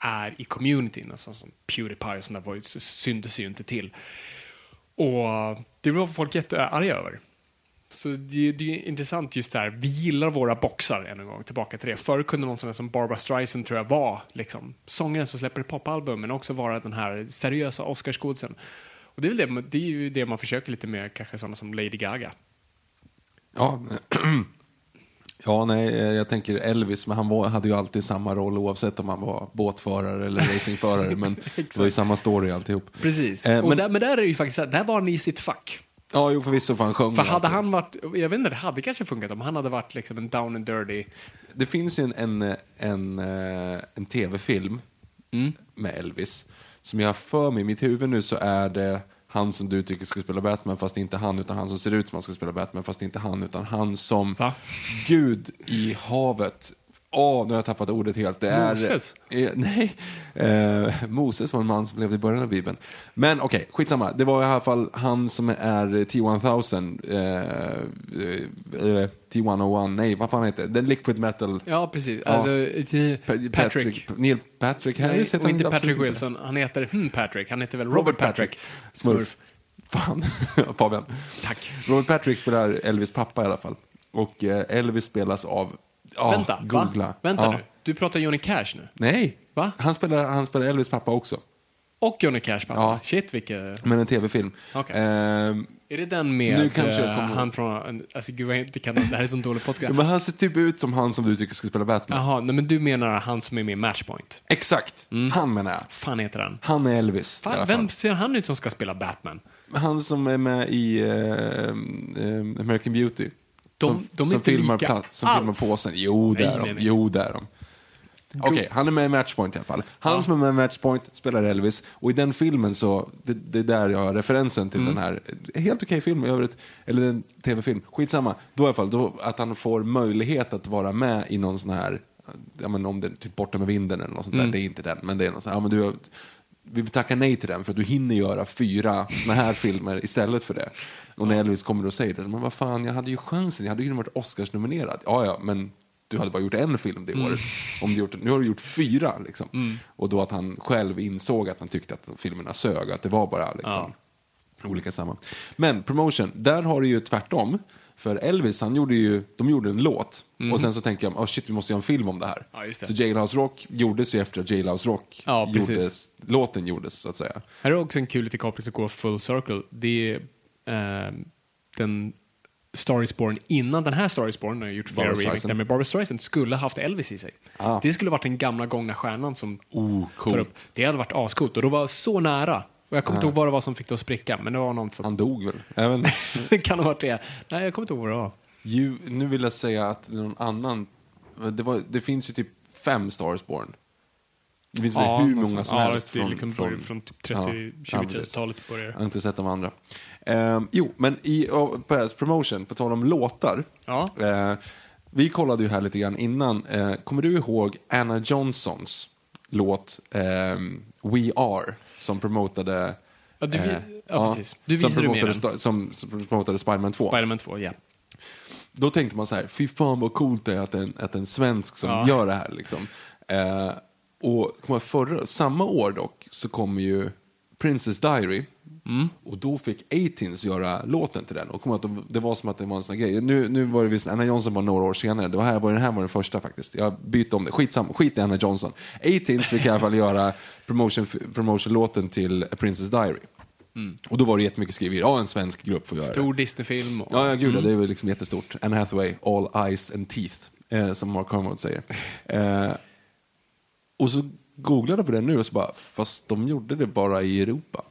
Speaker 3: är i communityn, alltså som Pewdiepie och sådana där, syntes ju inte till. Och det var folk jättearga över. Så det, det är intressant just det här, vi gillar våra boxar än en gång, tillbaka till det. Förr kunde någon sån som Barbara Streisand tror jag var liksom, sångaren som släpper popalbum, men också vara den här seriösa Oscarsgodisen. Och det är, väl det, det är ju det man försöker lite med kanske sådana som Lady Gaga.
Speaker 2: Ja, ja, nej, eh, jag tänker Elvis, men han var, hade ju alltid samma roll oavsett om han var båtförare eller racingförare. men det var ju samma story alltihop.
Speaker 3: Precis.
Speaker 2: Eh, men,
Speaker 3: där, men där är det ju faktiskt där var han i sitt fack.
Speaker 2: ja, jo, förvisso, för han sjöng
Speaker 3: För hade
Speaker 2: alltid.
Speaker 3: han varit, jag vet inte, det hade kanske funkat om han hade varit liksom en down and dirty.
Speaker 2: Det finns ju en, en, en, eh, en tv-film
Speaker 3: Mm.
Speaker 2: med Elvis. Som jag har för mig, i mitt huvud nu så är det han som du tycker ska spela Batman fast inte han, utan han som ser ut som han ska spela Batman fast inte han, utan han som
Speaker 3: Va?
Speaker 2: Gud i havet. Åh, nu har jag tappat ordet helt. Det är,
Speaker 3: Moses?
Speaker 2: Eh, nej, eh, Moses var en man som levde i början av Bibeln. Men okej, skitsamma. Det var i alla fall han som är T-1000, eh, eh, T-101, nej vad fan heter det? Den Liquid Metal.
Speaker 3: Ja, precis.
Speaker 2: Ja.
Speaker 3: Alltså, eh,
Speaker 2: Pa-
Speaker 3: Patrick.
Speaker 2: Neil Patrick
Speaker 3: Nej,
Speaker 2: Harris heter
Speaker 3: och
Speaker 2: han
Speaker 3: inte Patrick. Wilson. Han heter hmm, Patrick. Han heter väl Robert, Patrick.
Speaker 2: Smurf. Fan, Fabian.
Speaker 3: Tack.
Speaker 2: Robert Patrick spelar Elvis pappa i alla fall. Och eh, Elvis spelas av, ja,
Speaker 3: Vänta,
Speaker 2: googla.
Speaker 3: va? Vänta
Speaker 2: Ja.
Speaker 3: nu. Du pratar Johnny Cash nu.
Speaker 2: Nej,
Speaker 3: Va?
Speaker 2: Han, spelar, han spelar Elvis pappa också.
Speaker 3: Och Johnny Cash pappa.
Speaker 2: Ja.
Speaker 3: Shit, vilket...
Speaker 2: Men en tv-film.
Speaker 3: Okej.
Speaker 2: Ehm,
Speaker 3: Är det den med
Speaker 2: Nu kanske jag
Speaker 3: eh,
Speaker 2: kommer-
Speaker 3: han från... Alltså, gud, jag inte kan, det här är sån dålig
Speaker 2: ja,
Speaker 3: podcast.
Speaker 2: men han ser typ ut som han som du tycker ska spela Batman.
Speaker 3: Jaha, nej, men du menar han som är med i Matchpoint.
Speaker 2: Exakt, han menar jag.
Speaker 3: fan heter han?
Speaker 2: Han är Elvis
Speaker 3: Fan, vem ser han ut som ska spela Batman?
Speaker 2: Han som är med i eh, eh, American Beauty.
Speaker 3: De-
Speaker 2: som
Speaker 3: de
Speaker 2: som filmar,
Speaker 3: lika
Speaker 2: pla- som
Speaker 3: alls.
Speaker 2: filmar påsen. Jo, det är de. Jo, det är de. Okej, han är med i Matchpoint i alla fall. Han som är med i Matchpoint spelar Elvis. Och i den filmen så, det, det är där jag har referensen till
Speaker 3: Mm.
Speaker 2: den här, helt okej film i övrigt, eller en tv-film, skitsamma. Då i alla fall, då, att han får möjlighet att vara med i någon sån här, ja men om det typ Borta med vinden eller något sånt
Speaker 3: Mm.
Speaker 2: där, det är inte den, men det är något sånt här, ja men du, vi vill tacka nej till den för att du hinner göra fyra såna här filmer istället för det. Och när Elvis kommer och säger det, men vad fan, jag hade ju chansen, jag hade ju varit Oscars-nominerad. Ja, ja, men du hade bara gjort en film det året. Om du gjort, nu har du gjort fyra. Liksom. Och då att han själv insåg att han tyckte att filmerna sög, att det var bara liksom, olika samma. Men promotion, där har du ju tvärtom. För Elvis, han gjorde ju, de gjorde en låt. Och sen så tänkte jag, oh shit, vi måste göra en film om det här.
Speaker 3: Ja, det.
Speaker 2: Så Jailhouse Rock gjordes ju efter att Jailhouse Rock
Speaker 3: Ja,
Speaker 2: gjordes, låten gjordes, så att säga.
Speaker 3: Här är också en kul liten koppling som går full circle. Det är eh, den Star is Born innan den här Star is Born, har gjort flera
Speaker 2: Barbra
Speaker 3: remake
Speaker 2: Streisand.
Speaker 3: där med Barbara Streisand, skulle haft Elvis i sig.
Speaker 2: Ah.
Speaker 3: Det skulle varit den gamla gångna stjärnan som
Speaker 2: Oh,
Speaker 3: tar upp. Det hade varit ascoolt och då var så nära. Och jag kommer inte ihåg vad det var som fick det att spricka, men det var något som...
Speaker 2: Han dog väl? Även,
Speaker 3: det kan ha varit det. Nej, jag kommer inte ihåg vad det var.
Speaker 2: ju, nu vill jag säga att någon annan, det, var, det finns ju typ fem Stars Born. Det finns väl hur många som
Speaker 3: ja,
Speaker 2: helst.
Speaker 3: det är liksom från, från typ 30,
Speaker 2: ja, precis.
Speaker 3: 20-30-talet börjar
Speaker 2: Jag har inte sett de andra. Ehm, jo, men i på deras promotion, på tal om låtar.
Speaker 3: Ja.
Speaker 2: Eh, vi kollade ju här lite grann innan. Eh, kommer du ihåg Anna Johnsons låt ehm, We Are? Som promotade...
Speaker 3: Ja, du
Speaker 2: eh,
Speaker 3: ja, precis. Du
Speaker 2: som promotade, sta- som, som promotade Spiderman 2.
Speaker 3: Spiderman 2, ja.
Speaker 2: Då tänkte man så här, fy fan vad coolt det är att en, att en svensk som
Speaker 3: Ja.
Speaker 2: gör det här. Liksom. Eh, och förra, samma år dock så kommer ju Princess Diary.
Speaker 3: Mm.
Speaker 2: Och då fick A-Teens göra låten till den. Och kom att de, det var som att det var en sån grej. Nu, nu var det visst, Anna Johnson var några år senare. Det var här, var, den här var den första faktiskt. Jag bytte om det. Skitsam, skit i Anna Johnson. A-Teens fick i alla fall göra promotion, promotion-låten till A Princess Diary. Och då var det jättemycket skriverier. Ja, en svensk grupp får göra det.
Speaker 3: Stor Disney-film. Och...
Speaker 2: Ja, ja gud, det är väl liksom jättestort. Anne Hathaway, all eyes and teeth, eh, som Mark Kermode säger. Eh, och så googlade på det nu och så bara, fast de gjorde det bara i Europa.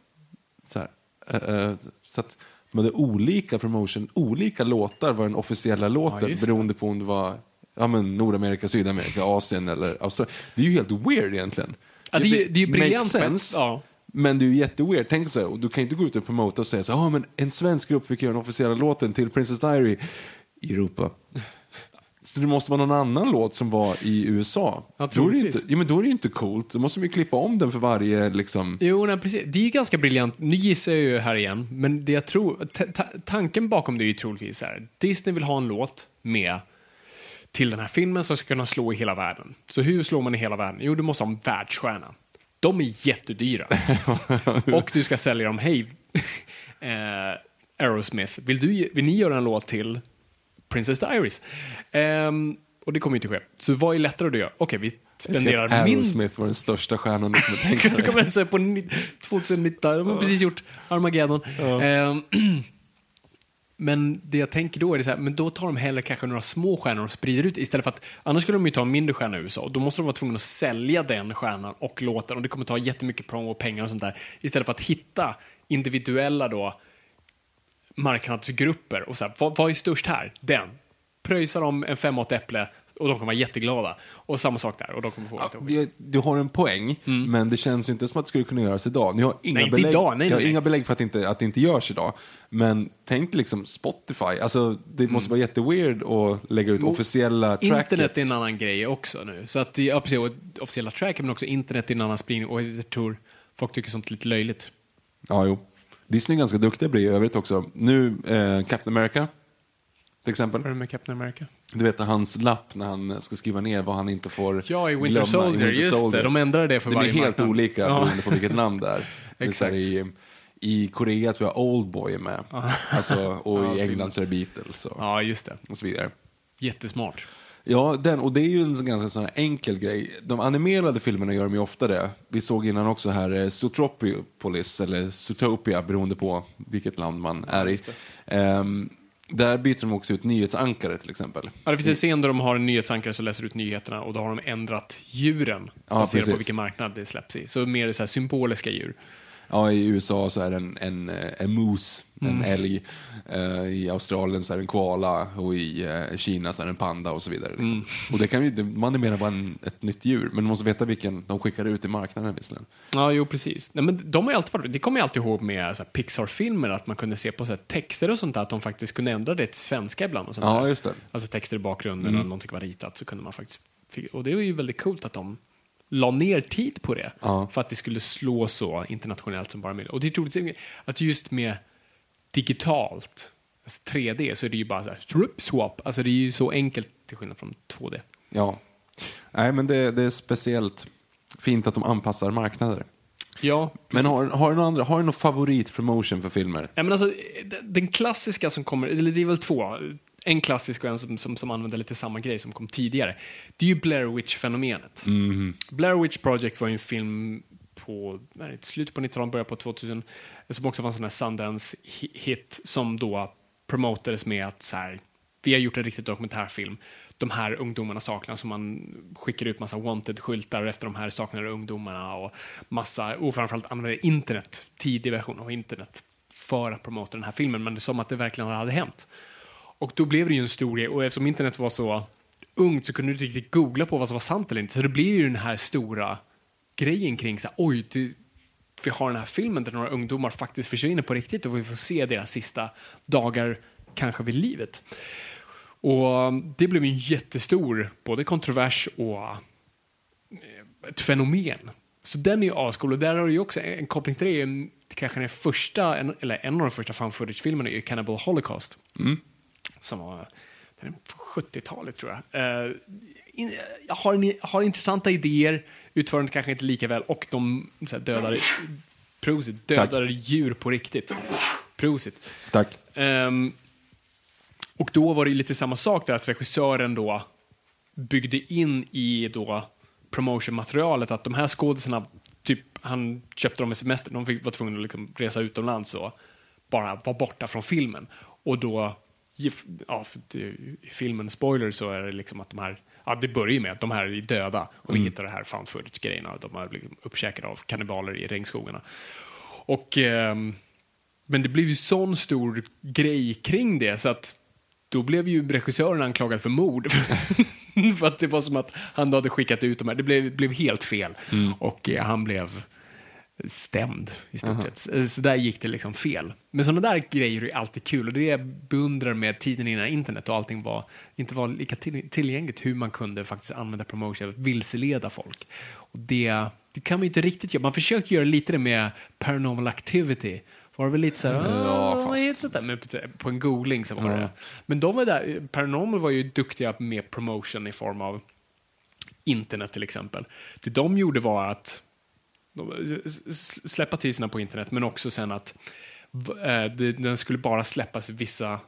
Speaker 2: Så, här. Eh, eh, så att de hade olika promotion, olika låtar var den officiella låten
Speaker 3: det.
Speaker 2: beroende på om det var ja, men Nordamerika, Sydamerika, Asien eller Australien. Det är ju helt weird egentligen.
Speaker 3: Ja, det är det är ju briljant, men-
Speaker 2: sense.
Speaker 3: ja.
Speaker 2: Men det är ju jätteweird. Tänk så här, och du kan inte gå ut och promota och säga så här, ah, men en svensk grupp fick göra den officiella låten till Princess Diary i Europa. Så det måste vara någon annan låt som var i USA.
Speaker 3: Ja,
Speaker 2: då, är det inte, ja, men då är det ju inte coolt. Då måste ju klippa om den för varje liksom...
Speaker 3: Jo, nej, precis. Det är ju ganska briljant. Nu gissar jag ju här igen, men det jag tror, ta- ta- tanken bakom det är ju troligtvis här. Disney vill ha en låt med till den här filmen som ska kunna slå i hela världen. Så hur slår man i hela världen? Jo, du måste ha en världsstjärna. De är jättedyra. Och du ska sälja dem, hej, eh, Aerosmith, vill, du, vill ni göra en låt till Princess Diaries? Ehm, och det kommer ju inte ske. Så vad är lättare att göra? Okej, vi spenderar min
Speaker 2: Aerosmith var den största stjärnan du kommer tänka
Speaker 3: du
Speaker 2: dig.
Speaker 3: kommer säga på ni- 2019, de har precis gjort Armageddon. Ehm, men det jag tänker då är det så här, men då tar de hellre kanske några små stjärnor och sprider ut istället för att, annars skulle de ju ta en mindre stjärna i USA och då måste de vara tvungna att sälja den stjärnan och låten och det kommer ta jättemycket promo och pengar och sånt där istället för att hitta individuella då marknadsgrupper och så här, vad, vad är störst här? Den. Pröjsar de en fem åt äpple och de kommer vara jätteglada. Och samma sak där och de kommer få
Speaker 2: Ja, det- du har en poäng, men det känns ju inte som att det skulle kunna göras idag. Ni har inga,
Speaker 3: Nej,
Speaker 2: belägg,
Speaker 3: idag, nej,
Speaker 2: jag har
Speaker 3: nej.
Speaker 2: inga belägg för att, inte, att det inte görs idag. Men tänk liksom Spotify. Alltså, det måste vara jätteweird att lägga ut officiella tracket.
Speaker 3: Internet är en annan grej också nu. Så att, ja, precis, och officiella tracker men också internet är en annan spridning och jag tror folk tycker sånt är lite löjligt.
Speaker 2: Ja, jo. Disney är ganska duktiga på det i övrigt också. Nu, eh, Captain America, till exempel.
Speaker 3: Vad är det med Captain America?
Speaker 2: Du vet hans lapp när han ska skriva ner vad han inte får
Speaker 3: Ja, i Winter
Speaker 2: glömma.
Speaker 3: Soldier, just det. De ändrar det för
Speaker 2: Den
Speaker 3: varje
Speaker 2: är helt
Speaker 3: marknad.
Speaker 2: olika
Speaker 3: Ja.
Speaker 2: beroende på vilket land det är. det är
Speaker 3: Exakt.
Speaker 2: i, I Korea tror jag Oldboy är med. Alltså, och i England så är det Beatles och,
Speaker 3: Ja, just det.
Speaker 2: och så vidare.
Speaker 3: Jättesmart.
Speaker 2: Ja, den, och det är ju en ganska sån enkel grej. De animerade filmerna gör de ju ofta det. Vi såg innan också här eh, Zootropolis, eller Zootopia, beroende på vilket land man är i. Ehm, där byter de också ut nyhetsankare till exempel.
Speaker 3: Ja, det finns en scen där de har en nyhetsankare som läser ut nyheterna och då har de ändrat djuren
Speaker 2: Ja,
Speaker 3: baserat på
Speaker 2: precis.
Speaker 3: vilken marknad det släpps i. Så mer så här symboliska djur.
Speaker 2: Ja, i USA så är det en, en, eh, en moose, en
Speaker 3: Mm.
Speaker 2: älg. Eh, I Australien så är det en koala och i eh, Kina så är det en panda och så vidare. Liksom.
Speaker 3: Mm.
Speaker 2: Och det kan ju, man är mer bara en, ett nytt djur, men du måste veta vilken de skickar ut i marknaden visserligen.
Speaker 3: Ja, jo, precis. Nej, men de har alltid varit, det kommer jag alltid ihåg med Pixar-filmer, att man kunde se på så här, texter och sånt där, att de faktiskt kunde ändra det till svenska ibland. Och sånt
Speaker 2: Ja,
Speaker 3: där.
Speaker 2: just det.
Speaker 3: Alltså texter i bakgrunden och någonting var ritat så kunde man faktiskt... Och det var ju väldigt coolt att de la ner tid på det
Speaker 2: Ja.
Speaker 3: för att det skulle slå så internationellt som bara möjligt. Och det är troligt att just med digitalt, alltså 3D, så är det ju bara så här, swap. Alltså det är ju så enkelt till skillnad från 2D.
Speaker 2: Ja. Nej, men det, det är speciellt fint att de anpassar marknader.
Speaker 3: Ja,
Speaker 2: Men har, har, du någon andra, har du någon favoritpromotion för filmer?
Speaker 3: Ja, men alltså, den klassiska som kommer, eller det är väl två. En klassisk och en som, som, som använder lite samma grej som kom tidigare. Det är ju Blair Witch-fenomenet. Blair Witch Project var ju en film på nej, slutet på 1900 början på 2000 som också var en sån här Sundance-hit som då promotades med att så här, vi har gjort en riktig dokumentärfilm. De här ungdomarna saknas, så man skickar ut massa wanted-skyltar efter de här saknade ungdomarna och massa, och framförallt använder internet, tidig version av internet för att promota den här filmen, men det är som att det verkligen hade hänt. Och då blev det ju en stor grej, och eftersom internet var så ungt så kunde du inte riktigt googla på vad som var sant eller inte, så det blev ju den här stora grejen kring så här, oj, det, vi har den här filmen där några ungdomar faktiskt försvinner på riktigt och vi får se deras sista dagar, kanske vid livet. Och um, det blev en jättestor, både kontrovers och uh, ett fenomen. Så den är ju ascool och där har du ju också en koppling till det. Kanske den första, eller en av de första fan footage-filmerna är ju Cannibal Holocaust. Mm. Som var den är på 70-talet tror jag. Eh, in, jag har, har intressanta idéer, utför den kanske inte lika väl och de så här, dödar Prosit. Dödade djur på riktigt. Prosit.
Speaker 2: Tack.
Speaker 3: Ehm, och då var det lite samma sak där, att regissören då byggde in i då promotionmaterialet att de här skådisarna, typ, han köpte dem med semester, de fick, var tvungna att liksom resa utomlands och bara vara borta från filmen. Och då, ja, i filmen, spoiler, så är det liksom att de här Ja, det börjar ju med att de här är döda och vi hittar det här found footage-grejerna. De har blivit uppkäkade av kannibaler i regnskogarna. Och, ehm, men det blev ju sån stor grej kring det så att då blev ju regissören anklagad för mord. för att det var som att han hade skickat ut de här. Det blev, blev helt fel. Och eh, han blev stämd i stort sett. Eh, Så där gick det liksom fel. Men sådana där grejer är alltid kul och det jag beundrar med tiden innan internet och allting var, inte var lika till, tillgängligt hur man kunde faktiskt använda promotion att vilseleda folk. Och det, det kan man ju inte riktigt göra. Man försökte göra lite det med paranormal activity. Var det väl lite så här,
Speaker 2: Ja,
Speaker 3: "Åh, vad
Speaker 2: fast-
Speaker 3: det?" Men på- på en googling så var det. Men de var där, paranormal var ju duktiga med promotion i form av internet till exempel. Det de gjorde var att släppa teaserna på internet, men också sen att eh, den skulle bara släppas i vissa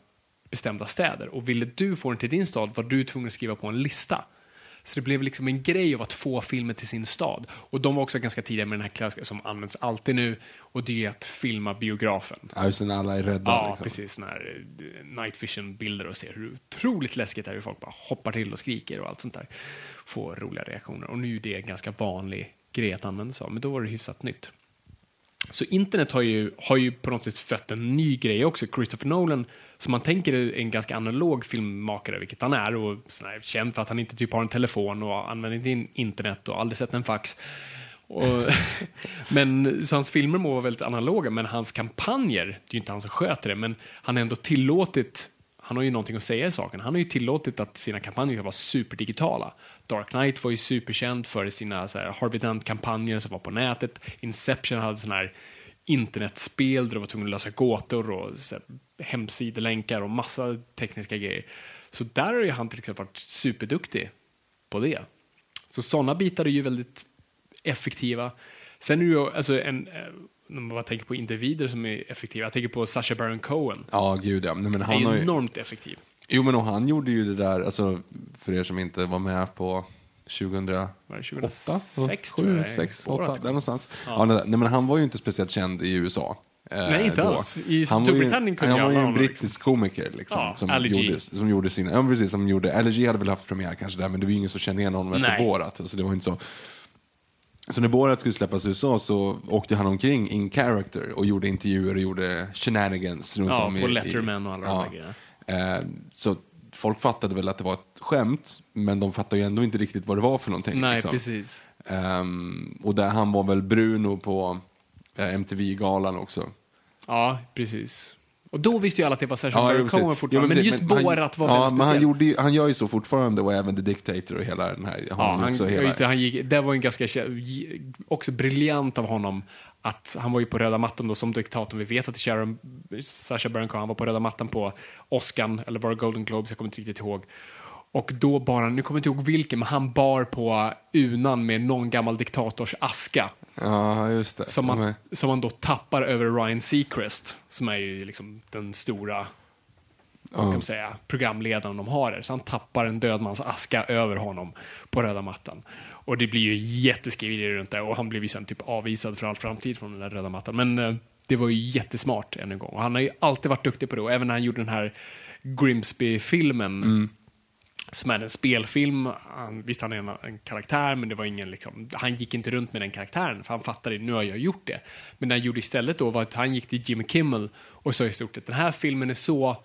Speaker 3: bestämda städer. Och ville du få den till din stad var du tvungen att skriva på en lista. Så det blev liksom en grej av att få filmer till sin stad. Och de var också ganska tidiga med den här klassiska som används alltid nu, och det är att filma biografen.
Speaker 2: Ja, just när alla är rädda.
Speaker 3: Ja,
Speaker 2: liksom.
Speaker 3: precis. När eh, night vision-bilder och ser hur otroligt läskigt det är hur folk bara hoppar till och skriker och allt sånt där. Får roliga reaktioner. Och nu är det en ganska vanlig grej att använda sig av, men då var det hyfsat nytt. Så internet har ju, har ju på något sätt fött en ny grej också. Christopher Nolan, som man tänker är en ganska analog filmmakare, vilket han är, och sån känd för att han inte typ har en telefon och använder inte internet och aldrig sett en fax. Och, men, så hans filmer må vara väldigt analoga, men hans kampanjer, det är ju inte han som sköter det, men han har ändå tillåtit han har ju någonting att säga i saken. Han har ju tillåtit att sina kampanjer ska vara superdigitala. Dark Knight var ju superkänd för sina så här, Harvey Dent-kampanjer som var på nätet. Inception hade sådana här internetspel där du var tvungen att lösa gåtor och så här, hemsidelänkar och massa tekniska grejer. Så där har ju han till exempel varit superduktig på det. Så sådana bitar är ju väldigt effektiva. Sen är ju alltså en, eh, när man bara tänker på individer som är effektiva, jag tänker på Sacha Baron Cohen.
Speaker 2: Ja, gud ja. Nej, men
Speaker 3: Han är
Speaker 2: ju...
Speaker 3: enormt effektiv.
Speaker 2: Jo, men och han gjorde ju det där, alltså, för er som inte var med på 2008?
Speaker 3: Var det 2006 tror
Speaker 2: 7,
Speaker 3: jag det är.
Speaker 2: 6,
Speaker 3: Året
Speaker 2: 8,
Speaker 3: kom.
Speaker 2: där någonstans.
Speaker 3: Ja.
Speaker 2: Ja. nej, men han var ju inte speciellt känd i USA. eh,
Speaker 3: Nej, inte
Speaker 2: då.
Speaker 3: alls. I
Speaker 2: han
Speaker 3: Storbritannien kunde
Speaker 2: Han var ju en brittisk komiker liksom,
Speaker 3: Ja,
Speaker 2: som,
Speaker 3: G.
Speaker 2: gjorde, som gjorde sina, ja precis, som gjorde, G hade väl haft premiär kanske där, men det var ju ingen som kände igen honom efter
Speaker 3: Nej.
Speaker 2: Borat. Alltså, det var inte så. Så när Borat skulle släppas i USA så åkte han omkring in character och gjorde intervjuer och gjorde shenanigans runt
Speaker 3: Ja,
Speaker 2: om i...
Speaker 3: på
Speaker 2: i-
Speaker 3: Letterman och alla de där.
Speaker 2: Eh, så folk fattade väl att det var ett skämt, men de fattade ju ändå inte riktigt vad det var för någonting.
Speaker 3: Nej,
Speaker 2: liksom.
Speaker 3: precis.
Speaker 2: Ehm, och där han var väl Bruno på eh, MTV-galan också.
Speaker 3: Ja, precis. Och då visste ju alla att det var Sacha
Speaker 2: jo,
Speaker 3: Baron. Cohen fortfarande. men
Speaker 2: precis.
Speaker 3: just
Speaker 2: han-
Speaker 3: Borat var
Speaker 2: ja,
Speaker 3: väldigt
Speaker 2: men han,
Speaker 3: speciell.
Speaker 2: gjorde ju, han gör ju så fortfarande och även The Dictator och hela den här.
Speaker 3: Ja,
Speaker 2: han
Speaker 3: han, ja,
Speaker 2: hela,
Speaker 3: just det, han gick, det var en ganska också briljant av honom att han var ju på röda mattan då som diktator. Vi vet att Sharon, Sacha Baron Cohen han var på röda mattan på Oscar eller var det Golden Globes, jag kommer inte riktigt ihåg. Och då bar han, nu kommer jag inte ihåg vilken, men han bar på unan med någon gammal diktators aska.
Speaker 2: Ja, just det.
Speaker 3: Som man,
Speaker 2: är-
Speaker 3: som man då tappar över Ryan Seacrest, som är ju liksom den stora vad ska man säga, programledaren de har där. Så han tappar en död mans aska över honom på röda mattan. Och det blir ju jätteskriverier runt det och han blev ju sen typ avvisad för all framtid från den där röda mattan. Men eh, det var ju jättesmart än en gång. Och han har ju alltid varit duktig på det och även när han gjorde den här Grimsby-filmen som är en spelfilm. Han, visst, han är en, en karaktär, men det var ingen liksom, han gick inte runt med den karaktären, för han fattade nu har jag gjort det. Men det han gjorde istället då var att han gick till Jimmy Kimmel och sa i stort sett den här filmen är så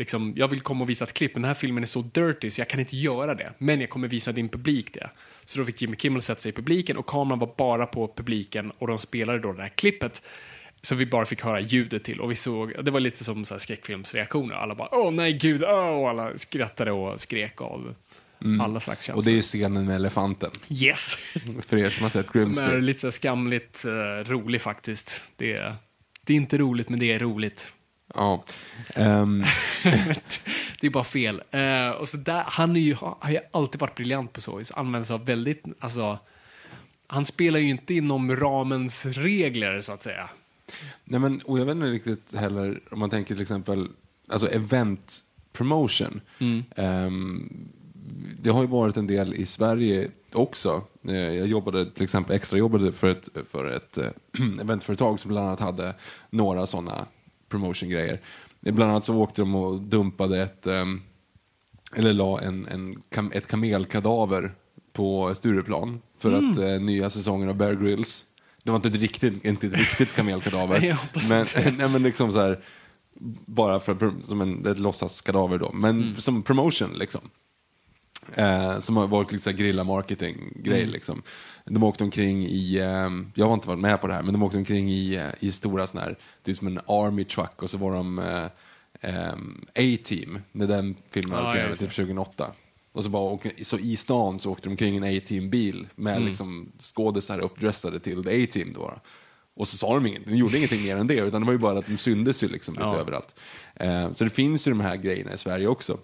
Speaker 3: Liksom, jag vill komma och visa ett klipp, men den här filmen är så dirty så jag kan inte göra det. Men jag kommer visa din publik det. Så då fick Jimmy Kimmel sätta sig i publiken och kameran var bara på publiken och de spelade då det här klippet. Så vi bara fick höra ljudet till och vi såg, det var lite som så här skräckfilmsreaktioner. Alla bara åh nej gud, åh, och alla skrattade och skrek av alla slags känslor.
Speaker 2: Och det är ju scenen med elefanten.
Speaker 3: Yes!
Speaker 2: För er som har sett
Speaker 3: Som är
Speaker 2: Grimsby.
Speaker 3: lite så skamligt uh, rolig faktiskt. Det är, det är inte roligt, men det är roligt.
Speaker 2: Ja. Ehm,
Speaker 3: det är bara fel. Eh, och så där, han är ju, har ju alltid varit briljant på så vis. Använder sig av väldigt, alltså, han spelar ju inte inom ramens regler, så att säga.
Speaker 2: Nej, men, och jag vet inte riktigt heller om man tänker till exempel alltså event promotion. Ehm, det har ju varit en del i Sverige också. Eh, Jag jobbade till exempel extra jobbade för ett, för ett eh, eventföretag som bland annat hade några sådana promotion-grejer. Eh, Bland annat så åkte de och dumpade ett, ehm, eller la en, en, ett kamelkadaver på Stureplan för att eh, nya säsongen av Bear Grylls. Det var inte ett riktigt, inte ett riktigt kamelkadaver.
Speaker 3: Nej,
Speaker 2: men,
Speaker 3: inte.
Speaker 2: nej, men liksom så här, bara för att, som en, ett låtsaskadaver då, men
Speaker 3: Mm.
Speaker 2: som promotion liksom. Eh, som har varit liksom grilla marketing-grej
Speaker 3: Mm.
Speaker 2: liksom. De åkte omkring i, eh, jag har inte varit med på det här, men de åkte omkring i, eh, i stora sådana här, det är som en army truck och så var de eh, ehm, A-team, när den filmen hade premiär till 2008. Och så, bara, åkte- så i stan så åkte de omkring en A-team-bil med
Speaker 3: Mm.
Speaker 2: liksom skådisar uppdressade till the A-team då. Och så sa de inget, de gjorde ingenting mer än det, utan det var ju bara att de syndes ju liksom lite
Speaker 3: Ja.
Speaker 2: överallt. Eh, så det finns ju de här grejerna i Sverige också.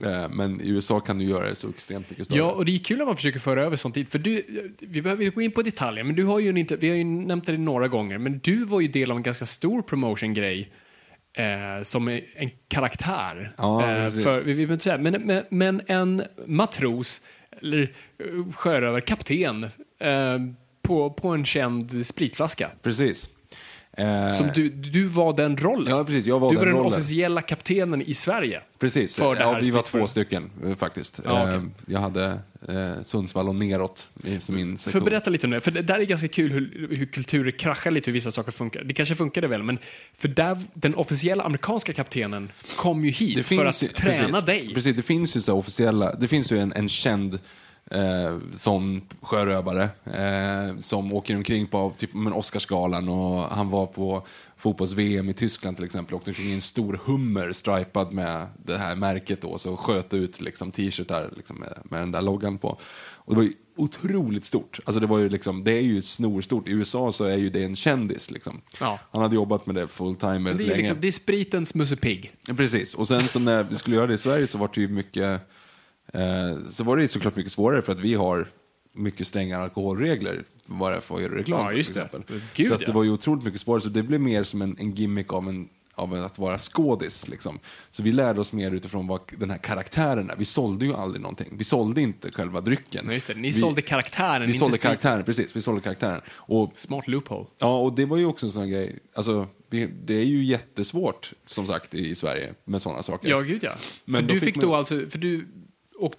Speaker 2: Eh, men i USA kan du göra det så extremt mycket större.
Speaker 3: Ja, och det är kul att man försöker föra över sånt hit. För du, vi behöver ju gå in på detaljer, men du har ju inte, vi har ju nämnt det några gånger, men du var ju del av en ganska stor promotion-grej eh, som en karaktär.
Speaker 2: Ja,
Speaker 3: eh, för, vi, vi säga, men, men, men en matros, eller eh, sjörövarkapten, eh, på, på en känd spritflaska.
Speaker 2: Precis. Eh,
Speaker 3: Som du, du var den rollen.
Speaker 2: Ja, precis. Jag var
Speaker 3: du var
Speaker 2: den
Speaker 3: den officiella kaptenen i Sverige.
Speaker 2: Precis,
Speaker 3: för det
Speaker 2: ja,
Speaker 3: här
Speaker 2: vi var två stycken eh, faktiskt.
Speaker 3: Ja.
Speaker 2: Eh, Jag hade eh, Sundsvall och neråt min
Speaker 3: För berätta lite om det, för det där är ganska kul hur, hur kulturer kraschar lite, hur vissa saker funkar. Det kanske funkade väl, men för där, den officiella amerikanska kaptenen kom ju hit för att
Speaker 2: ju-
Speaker 3: träna
Speaker 2: precis,
Speaker 3: dig.
Speaker 2: Precis, det finns ju så officiella, det finns ju en, en känd eh, sån sjörövare eh, som åker omkring på typ men Oscarsgalan och han var på fotbolls-VM i Tyskland till exempel åkte omkring i en stor hummer stripad med det här märket då så sköt ut liksom t-shirtar liksom med, med den där loggan på. Och det var ju otroligt stort. Alltså det var ju liksom, det är ju snorstort. I USA så är ju det en kändis liksom.
Speaker 3: Ja.
Speaker 2: Han hade jobbat med det full time
Speaker 3: Men
Speaker 2: väldigt
Speaker 3: det, är
Speaker 2: länge.
Speaker 3: liksom, det är spritens Musse Pigg.
Speaker 2: Ja, Precis, och sen så när vi skulle göra det i Sverige så var det ju mycket, så var det såklart mycket svårare för att vi har mycket strängare alkoholregler vad det är för att göra reklam
Speaker 3: Ja, just det. Gud,
Speaker 2: så att det
Speaker 3: ja.
Speaker 2: var ju otroligt mycket svårare, så det blev mer som en, en gimmick av, en, av en, att vara skådis. Liksom. Så vi lärde oss mer utifrån vad den här karaktären är. Vi sålde ju aldrig någonting. Vi sålde inte själva drycken.
Speaker 3: Nej, just det. Ni
Speaker 2: vi,
Speaker 3: sålde karaktären,
Speaker 2: Vi
Speaker 3: inte
Speaker 2: sålde
Speaker 3: spriten.
Speaker 2: karaktären, precis. Vi sålde karaktären. Och
Speaker 3: Smart loophole.
Speaker 2: Ja, och det var ju också en sån grej. Alltså, det är ju jättesvårt, som sagt, i Sverige med sådana saker.
Speaker 3: Ja, gud ja.
Speaker 2: Men
Speaker 3: för du
Speaker 2: fick
Speaker 3: fick
Speaker 2: man-
Speaker 3: då alltså, för du, och,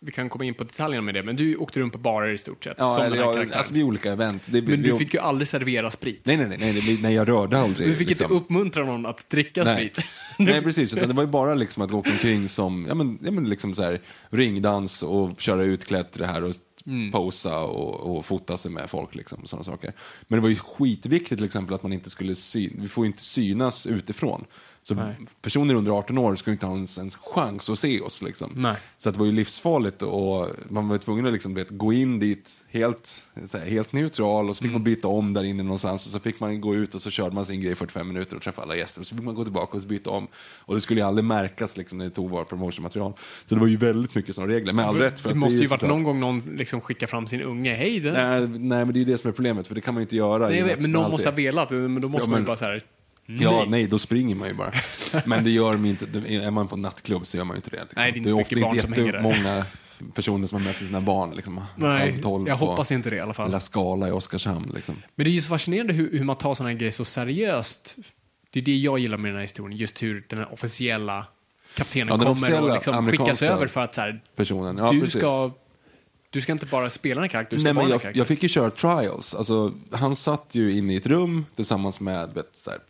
Speaker 3: vi kan komma in på detaljerna med det, men du åkte runt på barer i stort sett.
Speaker 2: Ja,
Speaker 3: som
Speaker 2: eller,
Speaker 3: den här
Speaker 2: ja,
Speaker 3: karaktären.
Speaker 2: alltså vid olika event. Det,
Speaker 3: men
Speaker 2: vi,
Speaker 3: du fick ju aldrig servera sprit.
Speaker 2: Nej, nej, nej, nej, nej, jag rörde aldrig.
Speaker 3: du fick
Speaker 2: liksom.
Speaker 3: inte uppmuntra någon att dricka
Speaker 2: Nej.
Speaker 3: sprit.
Speaker 2: Nej, precis. Utan det var ju bara liksom att gå omkring som, ja men, ja, men liksom så här, ringdans och köra utklätt det här och
Speaker 3: Mm.
Speaker 2: posa och, och fota sig med folk liksom och sådana saker. Men det var ju skitviktigt till exempel att man inte skulle syn, vi får ju inte synas utifrån. Så
Speaker 3: Nej.
Speaker 2: personer under 18 år ju inte ha ens en chans att se oss liksom.
Speaker 3: Nej.
Speaker 2: Så att det var ju livsfarligt och man var tvungen att liksom, vet, gå in dit helt, här, helt neutral och så fick
Speaker 3: Mm.
Speaker 2: man byta om där inne någonstans och så fick man gå ut och så körde man sin grej i 45 minuter och träffa alla gäster och så fick man gå tillbaka och byta om. Och det skulle ju aldrig märkas liksom, när det tog vår promotionmaterial. Så det var ju väldigt mycket sådana regler, med all rätt. För
Speaker 3: det måste
Speaker 2: är
Speaker 3: ju varit någon gång någon liksom skickar fram sin unge. Hej, det...
Speaker 2: Nej, nej, men det är ju det som är problemet, för det kan man ju inte göra.
Speaker 3: Nej, men någon måste ha
Speaker 2: alltid-
Speaker 3: velat, men då måste
Speaker 2: Ja,
Speaker 3: man ju
Speaker 2: men-
Speaker 3: bara så här.
Speaker 2: Ja, nej, då springer man ju bara. Men det gör de ju inte. Är man på en nattklubb så gör man ju inte det. Liksom.
Speaker 3: Nej, det är inte
Speaker 2: är
Speaker 3: mycket
Speaker 2: ofta
Speaker 3: barn
Speaker 2: inte
Speaker 3: som hänger där.
Speaker 2: jättemånga personer som har med sig sina barn. Liksom,
Speaker 3: Nej, jag hoppas inte det i alla fall.
Speaker 2: La Scala i Oskarshamn. Liksom.
Speaker 3: Men det är ju så fascinerande hur, hur man tar sådana här grejer så seriöst. Det är det jag gillar med den här historien, just hur den här officiella kaptenen
Speaker 2: Ja, den
Speaker 3: kommer
Speaker 2: officiella
Speaker 3: och liksom skickas över för att så här,
Speaker 2: Personen. Ja,
Speaker 3: du,
Speaker 2: precis.
Speaker 3: ska, du ska inte bara spela en karaktär, du ska
Speaker 2: Nej,
Speaker 3: vara
Speaker 2: men
Speaker 3: en
Speaker 2: jag,
Speaker 3: karaktär.
Speaker 2: jag fick ju köra trials. Alltså, han satt ju inne i ett rum tillsammans med vet, så här,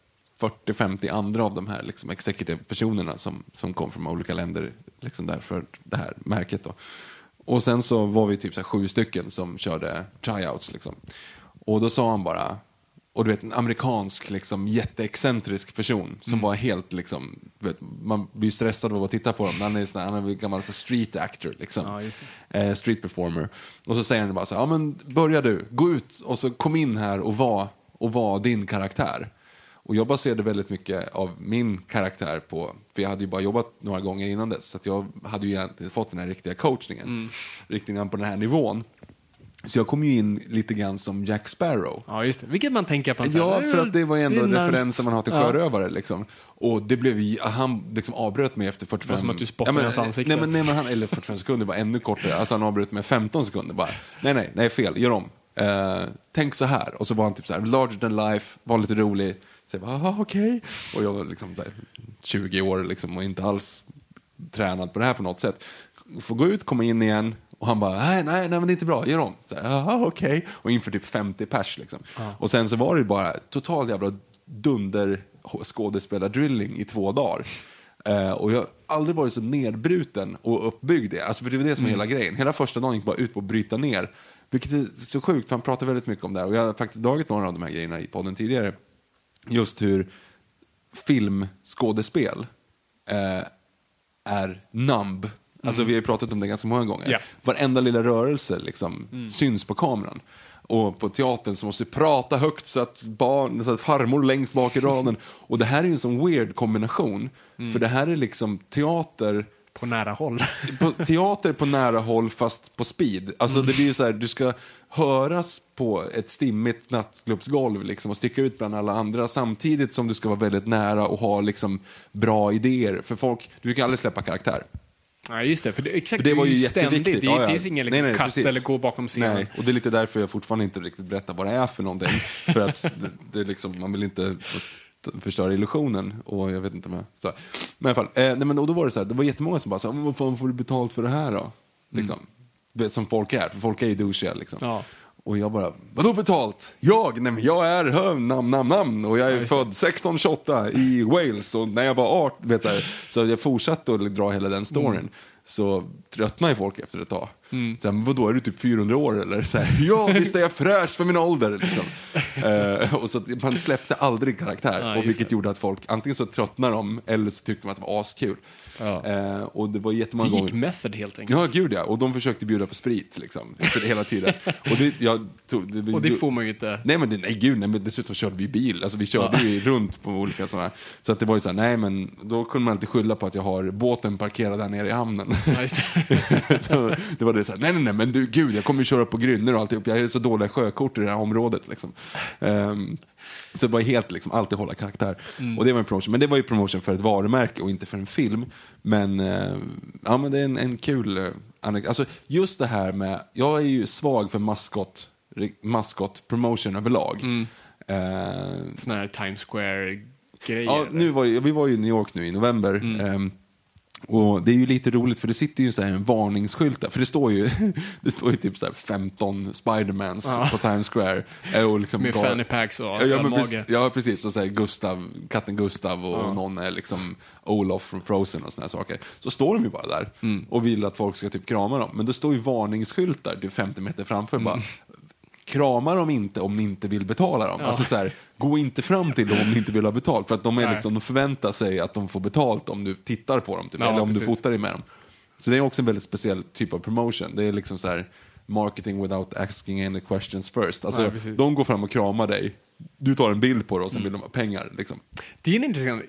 Speaker 2: 40-50 andra av de här liksom, executive personerna som, som kom från olika länder liksom, där för det här märket. Då. Och sen så var vi typ så sju stycken som körde tryouts. Liksom. Och då sa han bara, och du vet en amerikansk liksom, jätteexcentrisk person som var helt liksom, vet, man blir stressad av att titta på honom. Han är, sån han är gammal så street actor liksom.
Speaker 3: Ja,
Speaker 2: Eh, street performer. Och så säger han bara så här, ja men börja du, gå ut och så kom in här och var, och var din karaktär. Och jag baserade väldigt mycket av min karaktär på, för jag hade ju bara jobbat några gånger innan dess, så att jag hade ju egentligen fått den här riktiga coachningen. Riktigt grann på den här nivån. Så jag kom ju in lite grann som Jack Sparrow.
Speaker 3: Ja, just det. Vilket man tänker man
Speaker 2: Ja, för att det var ändå
Speaker 3: är närmst-
Speaker 2: referensen man har till
Speaker 3: Ja.
Speaker 2: sjörövare. Liksom. Och det blev, ju- han liksom avbröt mig efter 45...
Speaker 3: var som att du spottade
Speaker 2: men,
Speaker 3: i hans ansikte.
Speaker 2: Nej, men, nej, men han, eller 45 sekunder, var ännu kortare. Alltså han avbröt mig 15 sekunder bara. Nej, nej, nej, fel, gör om. Eh, tänk så här. Och så var han typ så här, larger than life, var lite rolig. Så jag bara, "Ah, okej. Och jag var liksom där, 20 år liksom, och inte alls tränad på det här på något sätt. Får gå ut, komma in igen. Och han bara, nej, nej, nej men det är inte bra, gör om. Jaha, okej. Och inför typ 50 pers liksom. Och sen så var det bara total jävla dunder skådespelardrilling i två dagar. Eh, och jag har aldrig varit så nedbruten och uppbyggd. Alltså för det var det som var hela grejen. Hela första dagen gick bara ut på att bryta ner. Vilket är så sjukt, för han pratar väldigt mycket om det här. Och jag har faktiskt dragit några av de här grejerna i podden tidigare. Just hur filmskådespel eh, är numb. Alltså vi har ju pratat om det ganska många gånger.
Speaker 3: Ja.
Speaker 2: Varenda lilla rörelse liksom syns på kameran. Och på teatern så måste vi prata högt så att, barn, så att farmor längst bak i raden. Och det här är ju en sån weird kombination. För det här är liksom teater
Speaker 3: På nära håll.
Speaker 2: på teater på nära håll fast på speed. Alltså det blir ju så här, du ska höras på ett stimmigt nattklubbsgolv liksom, och sticka ut bland alla andra samtidigt som du ska vara väldigt nära och ha liksom bra idéer. För folk, du kan aldrig släppa karaktär.
Speaker 3: Ja, just det. För det, exakt,
Speaker 2: För det var ju
Speaker 3: ständigt. Det
Speaker 2: Ja, ja.
Speaker 3: finns ingen liksom,
Speaker 2: Nej, nej,
Speaker 3: katt
Speaker 2: precis.
Speaker 3: eller gå bakom scenen.
Speaker 2: Nej, och det är lite därför jag fortfarande inte riktigt berättar vad det är för någonting. för att det, det liksom, man vill inte förstöra illusionen. Och jag vet inte vad. Så. Men i alla fall, eh, nej, men, och då var det så här, det var jättemånga som bara sa, men vad fan får du betalt för det här då? Liksom. Du vet, som folk är, för folk är ju douchiga liksom.
Speaker 3: Ja.
Speaker 2: Och jag bara, vadå betalt? Jag? Nej men jag är hö, namn, namn, namn. Och jag är
Speaker 3: just
Speaker 2: född 1628 i Wales. Och när jag var 18, vet, så, här, så jag fortsatte att dra hela den storyn. Så tröttnade folk efter ett tag. Så här, vadå, är du typ 400 år eller? Så här, ja, visst är jag fräsch för min ålder. Liksom. Eh, och så man släppte aldrig karaktär.
Speaker 3: Ja,
Speaker 2: och vilket
Speaker 3: det.
Speaker 2: gjorde att folk, antingen så tröttnade de eller så tyckte de att det var askul.
Speaker 3: Ja.
Speaker 2: Eh, och det var
Speaker 3: Det
Speaker 2: jättemånga
Speaker 3: gick
Speaker 2: gånger.
Speaker 3: method helt enkelt.
Speaker 2: Ja, gud ja. Och de försökte bjuda på sprit liksom, hela tiden. Och det, jag tog, det,
Speaker 3: Och det får man ju inte.
Speaker 2: Nej, men det, nej gud, nej, men dessutom körde vi bil. Alltså vi körde ju runt på olika sådana. Så att det var ju så här, nej men då kunde man alltid skylla på att jag har båten parkerad där nere i hamnen.
Speaker 3: Ja, det.
Speaker 2: så det var det så här, nej nej nej, men du gud, jag kommer ju köra på grynnor och alltihop. Jag är så dåliga sjökort i det här området liksom. Ehm, så det var helt liksom, alltid hålla karaktär. Och det var en promotion. Men det var ju promotion för ett varumärke och inte för en film. Men, eh, ja, men det är en, en kul uh, anekdot. Alltså just det här med, jag är ju svag för maskot, maskot promotion överlag. Eh,
Speaker 3: Sån här Times Square-grejer.
Speaker 2: Ja, nu var, vi var ju i New York nu i november.
Speaker 3: Mm.
Speaker 2: ehm, och det är ju lite roligt för det sitter ju så här en varningsskylt där. För det står ju, det står ju typ så här 15 Spidermans på Times Square. Eh, Och liksom
Speaker 3: Med fanny packs och
Speaker 2: ja, ja, men precis, ja, precis. Och så här Gustav, katten Gustav och någon är liksom Olof från Frozen och såna här saker. Så står de ju bara där
Speaker 3: Mm.
Speaker 2: och vill att folk ska typ krama dem. Men det står ju varningsskyltar typ 50 meter framför.
Speaker 3: Mm.
Speaker 2: Bara, krama dem inte om ni inte vill betala dem. Alltså så här, gå inte fram till dem om ni inte vill ha betalt. För att de, är liksom, de förväntar sig att de får betalt om du tittar på dem. Typ,
Speaker 3: Ja,
Speaker 2: eller om
Speaker 3: precis.
Speaker 2: du fotar dig med dem. Så det är också en väldigt speciell typ av promotion. Det är liksom så här marketing without asking any questions first. Alltså,
Speaker 3: precis.
Speaker 2: de går fram och kramar dig. Du tar en bild på det och sen vill de ha pengar. Liksom.
Speaker 3: Det är en intressant,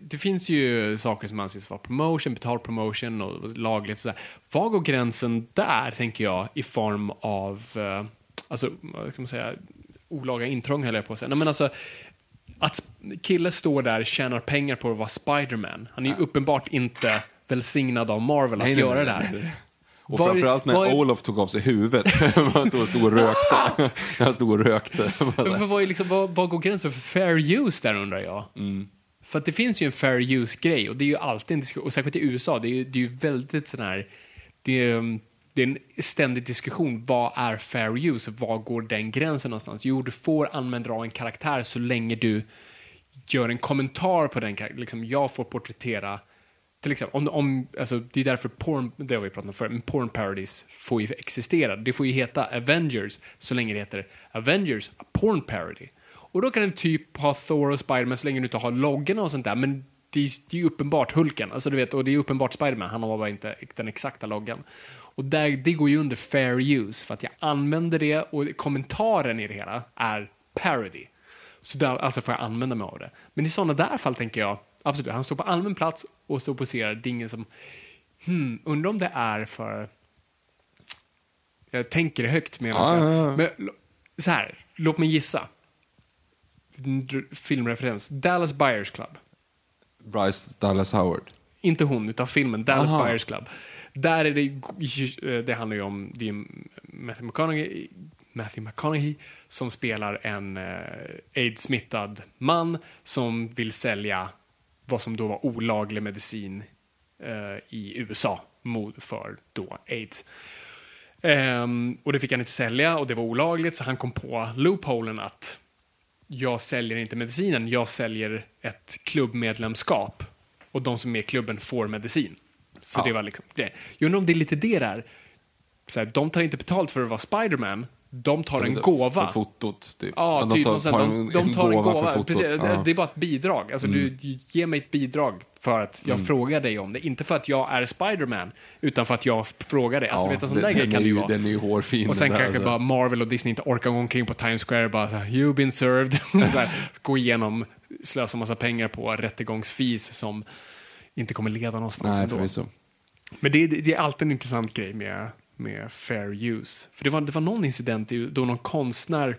Speaker 3: det finns ju saker som anses vara promotion, betald promotion och lagligt och sådär. Var går gränsen där, tänker jag, i form av, eh, alltså, vad ska man säga, olaga intrång höll jag på att säga. Nej, men alltså, att kille står där tjänar pengar på att vara Spiderman. Han är ju uppenbart inte välsignad av Marvel att
Speaker 2: Nej, nej,
Speaker 3: göra
Speaker 2: nej,
Speaker 3: det här.
Speaker 2: nej. Och
Speaker 3: Var-
Speaker 2: framförallt när
Speaker 3: var
Speaker 2: Olof tog av sig huvudet. Han stod och stod och rökte. Han stod och rökte.
Speaker 3: För vad, är liksom, vad, vad går gränsen för fair use där undrar jag? För att det finns ju en fair use-grej och det är ju alltid en diskussion, och särskilt i USA, det är ju, det är ju väldigt sån här, det är, det är en ständig diskussion, vad är fair use? Var går den gränsen någonstans? Jo, du får använda av en karaktär så länge du gör en kommentar på den karaktären. Liksom, jag får porträttera till exempel, om, om, alltså, det är därför porn, det har vi pratat om förr, men porn parodies får ju existera. Det får ju heta Avengers så länge det heter Avengers, a porn parody. Och då kan den typ ha Thor och Spiderman så länge du inte har loggorna och sånt där, men det är, det är ju uppenbart Hulken, alltså du vet, och det är uppenbart Spiderman, han har bara inte den exakta loggan. Och där, det går ju under fair use, för att jag använder det och kommentaren i det hela är parody. Så där, alltså får jag använda mig av det. Men i sådana där fall tänker jag, absolut, han står på allmän plats och står och poserar. Det är ingen som, hmm, undrar om det är för... Jag tänker det högt medan
Speaker 2: Ja,
Speaker 3: jag...
Speaker 2: ja, ja.
Speaker 3: Men, så här, låt mig gissa. Filmreferens. Dallas Buyers Club.
Speaker 2: Bryce Dallas Howard.
Speaker 3: Inte hon, utan filmen Dallas
Speaker 2: Aha.
Speaker 3: Buyers Club. Där är det, eh, det handlar ju om det är Matthew McConaughey, Matthew McConaughey som spelar en eh, aids-smittad man som vill sälja vad som då var olaglig medicin eh, i USA mot, för då aids. Ehm, och det fick han inte sälja och det var olagligt så han kom på loopholen att jag säljer inte medicinen, jag säljer ett klubbmedlemskap och de som är i klubben får medicin. Så
Speaker 2: Ja.
Speaker 3: det var liksom det. Jag undrar om det är lite det där. Så här, de tar inte betalt för att vara Spiderman, de tar en gåva.
Speaker 2: För fotot, typ.
Speaker 3: Ja,
Speaker 2: de
Speaker 3: typ sånt.
Speaker 2: tar
Speaker 3: de, de tar en gåva.
Speaker 2: för fotot.
Speaker 3: Precis, det,
Speaker 2: Ja. Mm.
Speaker 3: det är bara ett bidrag. Alltså, du, du ger mig ett bidrag för att jag frågar dig om det. Inte för att jag är Spiderman, utan för att jag frågar dig. Alltså,
Speaker 2: Ja,
Speaker 3: vet, en sån där grej kan det ju vara.
Speaker 2: Den är ju hårfin.
Speaker 3: Och sen kanske
Speaker 2: alltså.
Speaker 3: bara Marvel och Disney inte orkar gå omkring på Times Square och bara så här, you've been served. så här, gå igenom, slösa massa pengar på rättegångsfis som inte kommer leda någonstans
Speaker 2: Nej,
Speaker 3: ändå.
Speaker 2: förvisso.
Speaker 3: Men det, det är alltid en intressant grej med, med fair use. För det var, det var någon incident då någon konstnär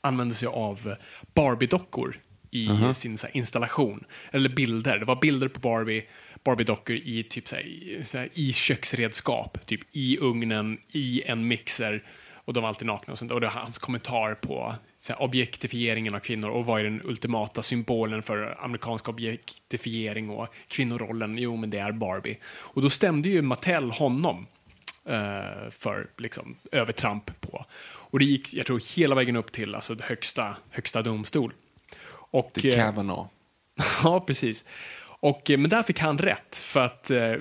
Speaker 3: använde sig av Barbie-dockor i sin så här, installation. Eller bilder. Det var bilder på Barbie, Barbie-dockor i, typ, så här, i, så här, i köksredskap. Typ i ugnen, i en mixer. Och de var alltid nakna. Och, sånt. och det var hans kommentar på så här, objektifieringen av kvinnor och vad är den ultimata symbolen för amerikansk objektifiering och kvinnorollen? Jo, men det är Barbie. Och då stämde ju Mattel honom för liksom, övertramp på. Och det gick, jag tror, hela vägen upp till alltså, högsta, högsta domstol. Och,
Speaker 2: Till
Speaker 3: eh,
Speaker 2: Kavanaugh.
Speaker 3: Ja, precis. Och, eh, men där fick han rätt, för att eh,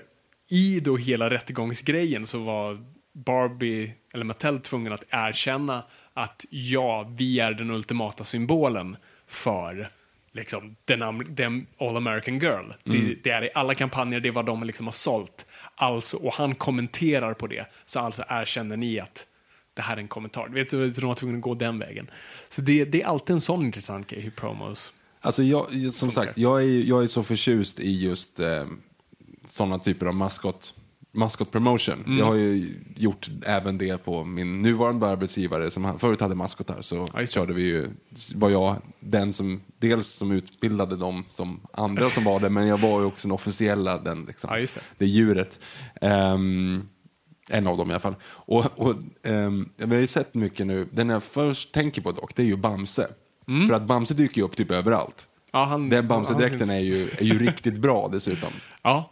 Speaker 3: i då hela rättegångsgrejen så var Barbie, eller Mattel, tvungen att erkänna att ja, vi är den ultimata symbolen för liksom, den, den All American Girl. Det, det är i alla kampanjer, det är vad de liksom har sålt. Alltså, och han kommenterar på det, så alltså erkänner ni att det här är en kommentar. Du vet, så de var tvungna att gå den vägen. Så det, det är alltid en sån intressant grej, hur promos
Speaker 2: Alltså jag, som
Speaker 3: Funkar.
Speaker 2: sagt, jag är, jag är så förtjust i just eh, sådana typer av maskot, maskot promotion.
Speaker 3: Mm.
Speaker 2: Jag har ju gjort även det på min nuvarande arbetsgivare som förut hade maskotar. Så körde vi ju, var jag den som, dels som utbildade dem som andra som var det, men jag var ju också den officiella, den liksom,
Speaker 3: just det.
Speaker 2: det djuret. Ehm, en av dem i alla fall. Och, och, ehm, vi har ju sett mycket nu, den jag först tänker på dock, det är ju Bamse.
Speaker 3: Mm.
Speaker 2: För att Bamse dyker ju upp typ överallt.
Speaker 3: Ja, han,
Speaker 2: Den Bamse-dräkten är ju, är ju riktigt bra dessutom.
Speaker 3: Ja.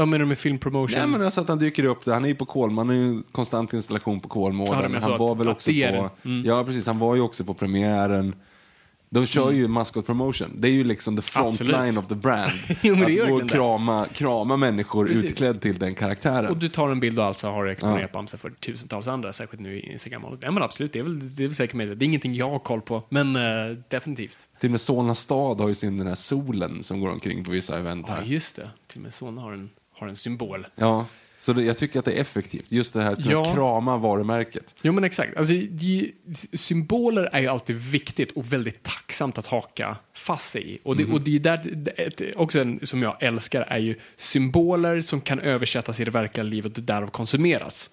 Speaker 3: Vad menar du med filmpromotion?
Speaker 2: Nej men alltså att han dyker upp där, han är ju på Kolmården, han är ju konstant installation på
Speaker 3: Ja,
Speaker 2: Kolmården.
Speaker 3: att-
Speaker 2: väl också på.
Speaker 3: Mm.
Speaker 2: ja precis, han var ju också på premiären. De kör ju maskot promotion. Det är ju liksom the front
Speaker 3: Mm. Absolut.
Speaker 2: line of the brand.
Speaker 3: Jo,
Speaker 2: att gå och krama, krama människor
Speaker 3: Precis.
Speaker 2: utklädd till den karaktären.
Speaker 3: Och du tar en bild och alltså har exponerat
Speaker 2: Ja.
Speaker 3: Bamse för tusentals andra, särskilt nu i Instagram. Ja men absolut, det är väl, det är väl säkert möjligt. Det är ingenting jag har koll på, men eh, definitivt.
Speaker 2: Till och med Solna stad har ju sin den här solen som går omkring på vissa event
Speaker 3: Ja,
Speaker 2: här.
Speaker 3: just det. Till och med Solna har en, har en symbol.
Speaker 2: Ja, så det, jag tycker att det är effektivt. Just det här att
Speaker 3: Ja.
Speaker 2: krama varumärket.
Speaker 3: Jo men exakt. Alltså, de, symboler är ju alltid viktigt och väldigt tacksamt att haka fast sig i. Och det, och det är där, det, också en som jag älskar är ju symboler som kan översättas i det verkliga livet och därav konsumeras.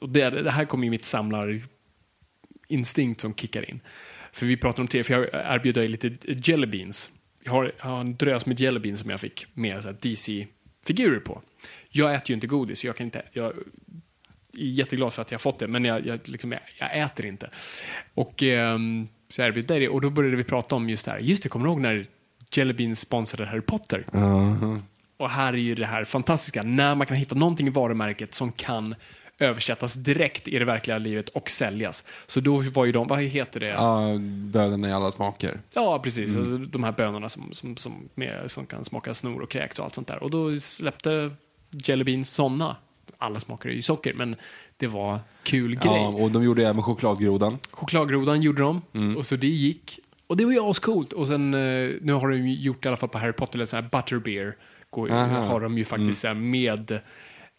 Speaker 3: Och det, det här kommer ju mitt samlarinstinkt som kickar in. För vi pratade om det, för jag erbjöd dig lite jelly beans. Jag har, jag har en drös med jelly beans som jag fick med så här DC-figurer på. Jag äter ju inte godis, så jag kan inte... Jag, är jätteglad för att jag har fått det, men jag, jag, liksom, jag, jag äter inte. Och ehm, så erbjöd det, och då började vi prata om just det här. Just det, kommer du ihåg när Jelly Beans sponsrade Harry Potter? Och här är ju det här fantastiska, när man kan hitta någonting i varumärket som kan översättas direkt i det verkliga livet och säljas. Så då var ju de, vad heter det?
Speaker 2: Ja, bönen i alla smaker.
Speaker 3: Ja, precis. Alltså, de här bönorna som, som, som, med, som kan smaka snor och kräks och allt sånt där. Och då släppte Jelly Beans såna. Alla smakar ju socker, men det var kul grej.
Speaker 2: Ja, och de gjorde även chokladgrodan.
Speaker 3: Chokladgrodan gjorde de,
Speaker 2: Mm.
Speaker 3: och så det gick. Och det var ju ascoolt. Och sen, eh, nu har de gjort i alla fall på Harry Potter, en sån här butterbeer. Går, har de ju faktiskt
Speaker 2: Mm.
Speaker 3: med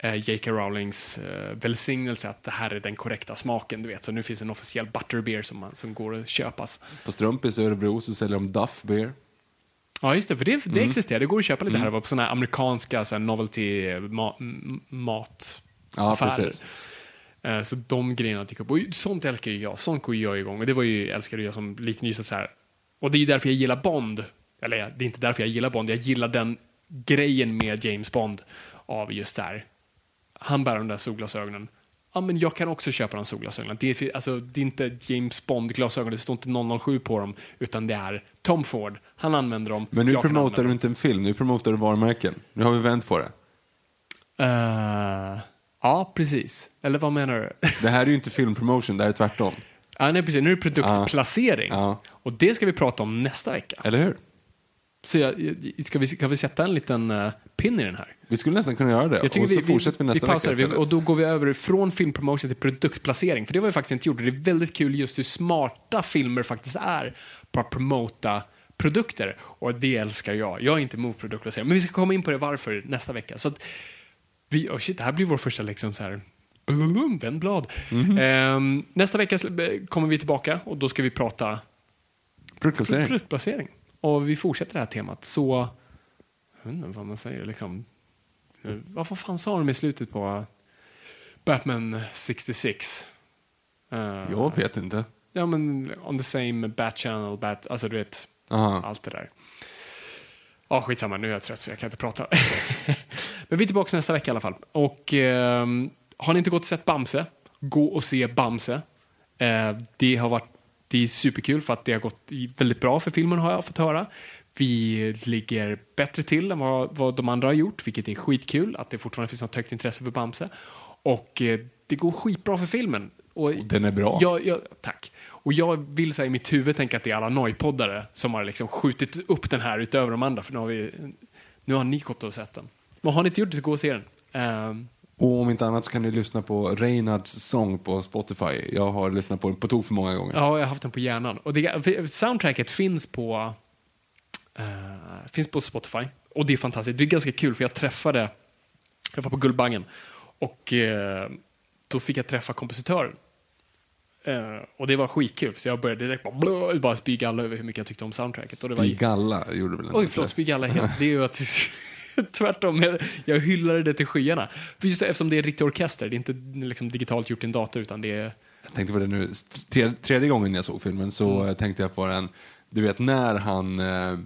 Speaker 3: J.K. Rowlings eh, välsignelse att det här är den korrekta smaken, du vet. Så nu finns en officiell butterbeer som, man, som går att köpas.
Speaker 2: På Strumpis i Örebro så säljer de Duff Beer.
Speaker 3: Ja, just det, för det, det
Speaker 2: Mm.
Speaker 3: existerar. Det går att köpa lite här och var på såna här amerikanska så här novelty ma m- mat
Speaker 2: Ja, precis.
Speaker 3: Eh, Så de grejerna tycker jag på. Och Sånt älskar ju jag. Sånt går jag igång. Och det var ju, älskade jag som liten just så här. Och det är ju därför jag gillar Bond. Eller det är inte därför jag gillar Bond. Jag gillar den grejen med James Bond av just där. Han bär de där solglasögonen. Ja, men jag kan också köpa de solglasögonen. Det är, alltså, det är inte James Bond-glasögon, det står inte 007 på dem, utan det är Tom Ford. Han använder dem.
Speaker 2: Men nu promotar du inte en film, nu promotar du varumärken. Nu har vi vänt på det.
Speaker 3: Eh, ja, precis. Eller vad menar du?
Speaker 2: Det här är ju inte filmpromotion, det här är tvärtom.
Speaker 3: ja, nej, precis. Nu är det produktplacering.
Speaker 2: Ja.
Speaker 3: Och det ska vi prata om nästa vecka.
Speaker 2: Eller hur?
Speaker 3: Så jag, ska, vi, ska vi sätta en liten uh, pin i den här?
Speaker 2: Vi skulle nästan kunna göra det.
Speaker 3: Jag tycker
Speaker 2: och så
Speaker 3: vi,
Speaker 2: fortsätter vi nästa
Speaker 3: pausar,
Speaker 2: vecka
Speaker 3: vi. Och då går vi över från filmpromotion till produktplacering. För det var vi faktiskt inte gjort. Det är väldigt kul just hur smarta filmer faktiskt är på att promota produkter. Och det älskar jag. Jag är inte emot produktplacering. Men vi ska komma in på det varför nästa vecka. Så att vi, oh shit, det här blir vår första liksom så här blum, vänd blad.
Speaker 2: Mhm.
Speaker 3: Ehm, nästa vecka sl- kommer vi tillbaka och då ska vi prata
Speaker 2: Produktplacering.
Speaker 3: produktplacering. Och vi fortsätter det här temat. Så, jag vet inte vad man säger liksom. Nu, vad fan sa de i slutet på Batman 66? Uh,
Speaker 2: Jag vet inte.
Speaker 3: Ja men on the same bat channel, bat, alltså du vet,
Speaker 2: Aha.
Speaker 3: allt det där. Ja, skitsamma, nu är jag trött så jag kan inte prata. men vi är tillbaka nästa vecka i alla fall. Och ehm, har ni inte gått och sett Bamse, gå och se Bamse. Eh, det har varit det är superkul för att det har gått väldigt bra för filmen har jag fått höra. Vi ligger bättre till än vad, vad de andra har gjort, vilket är skitkul att det fortfarande finns något högt intresse för Bamse. Och eh, det går skitbra för filmen. Och
Speaker 2: Den är bra.
Speaker 3: jag, jag, tack. Och jag vill säga i mitt huvud tänka att det är alla nojpoddare som har liksom skjutit upp den här utöver de andra, för nu har, vi, nu har ni gått och sett den. Men har ni inte gjort det så gå och se den. Ehm,
Speaker 2: Och om inte annat så kan ni lyssna på Reinhards sång på Spotify. Jag har lyssnat på den på tok för många gånger.
Speaker 3: Ja, jag har haft den på hjärnan. Och det, soundtracket finns på, eh, finns på Spotify. Och det är fantastiskt. Det är ganska kul för jag träffade, jag var på Guldbaggen och eh, då fick jag träffa kompositören. Eh, och det var skitkul, så jag började direkt bara, blå, bara spy galla över hur mycket jag tyckte om soundtracket. Och det var,
Speaker 2: I Galla gjorde väl
Speaker 3: Oj, förlåt, spy galla. Det är ju att tvärtom, jag, jag hyllade det till skyarna. För just det, eftersom det är riktig orkester, det är inte liksom digitalt gjort i en dator, utan det är
Speaker 2: Jag tänkte på det nu, tre, tredje gången jag såg filmen så
Speaker 3: Mm.
Speaker 2: tänkte jag på den, du vet när han, eh,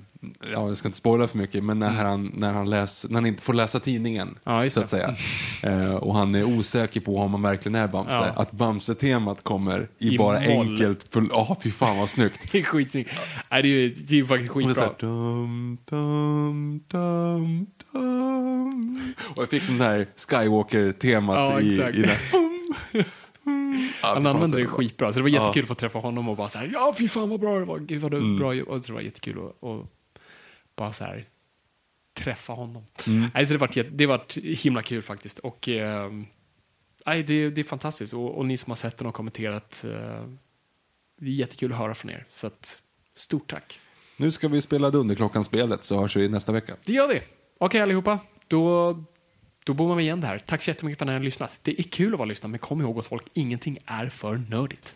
Speaker 2: ja jag ska inte spoila för mycket, men när han, när han, läs, när han inte får läsa tidningen,
Speaker 3: Mm. Ja,
Speaker 2: så att säga. Eh, och han är osäker på om han verkligen är Bamse.
Speaker 3: Ja.
Speaker 2: Att Bamse-temat kommer i,
Speaker 3: I
Speaker 2: bara
Speaker 3: moll.
Speaker 2: enkelt, ja oh, fy fan vad snyggt.
Speaker 3: Det är skitsnyggt. Nej, det är det är ju faktiskt
Speaker 2: Och
Speaker 3: skitbra.
Speaker 2: här, dum, dum, dum, dum. Och jag fick den här Skywalker-temat
Speaker 3: Ja,
Speaker 2: i,
Speaker 3: exakt.
Speaker 2: i den.
Speaker 3: Han använde det skitbra. Så det var jättekul att få träffa honom och bara så här, ja fy fan vad bra det var, gud vad det
Speaker 2: Mm.
Speaker 3: bra och så det var jättekul att och bara så här träffa honom.
Speaker 2: Mm.
Speaker 3: Nej, så det var det var himla kul faktiskt. Och eh, nej, det, det är fantastiskt. Och, och ni som har sett den och kommenterat, eh, det är jättekul att höra från er. Så att, stort tack.
Speaker 2: Nu ska vi spela Dunderklockan-spelet så hörs vi nästa vecka.
Speaker 3: Det gör vi. Okej allihopa, då, då bommar vi igen det här. Tack så jättemycket för att ni har lyssnat. Det är kul att vara lyssnad, men kom ihåg att folk, ingenting är för nördigt.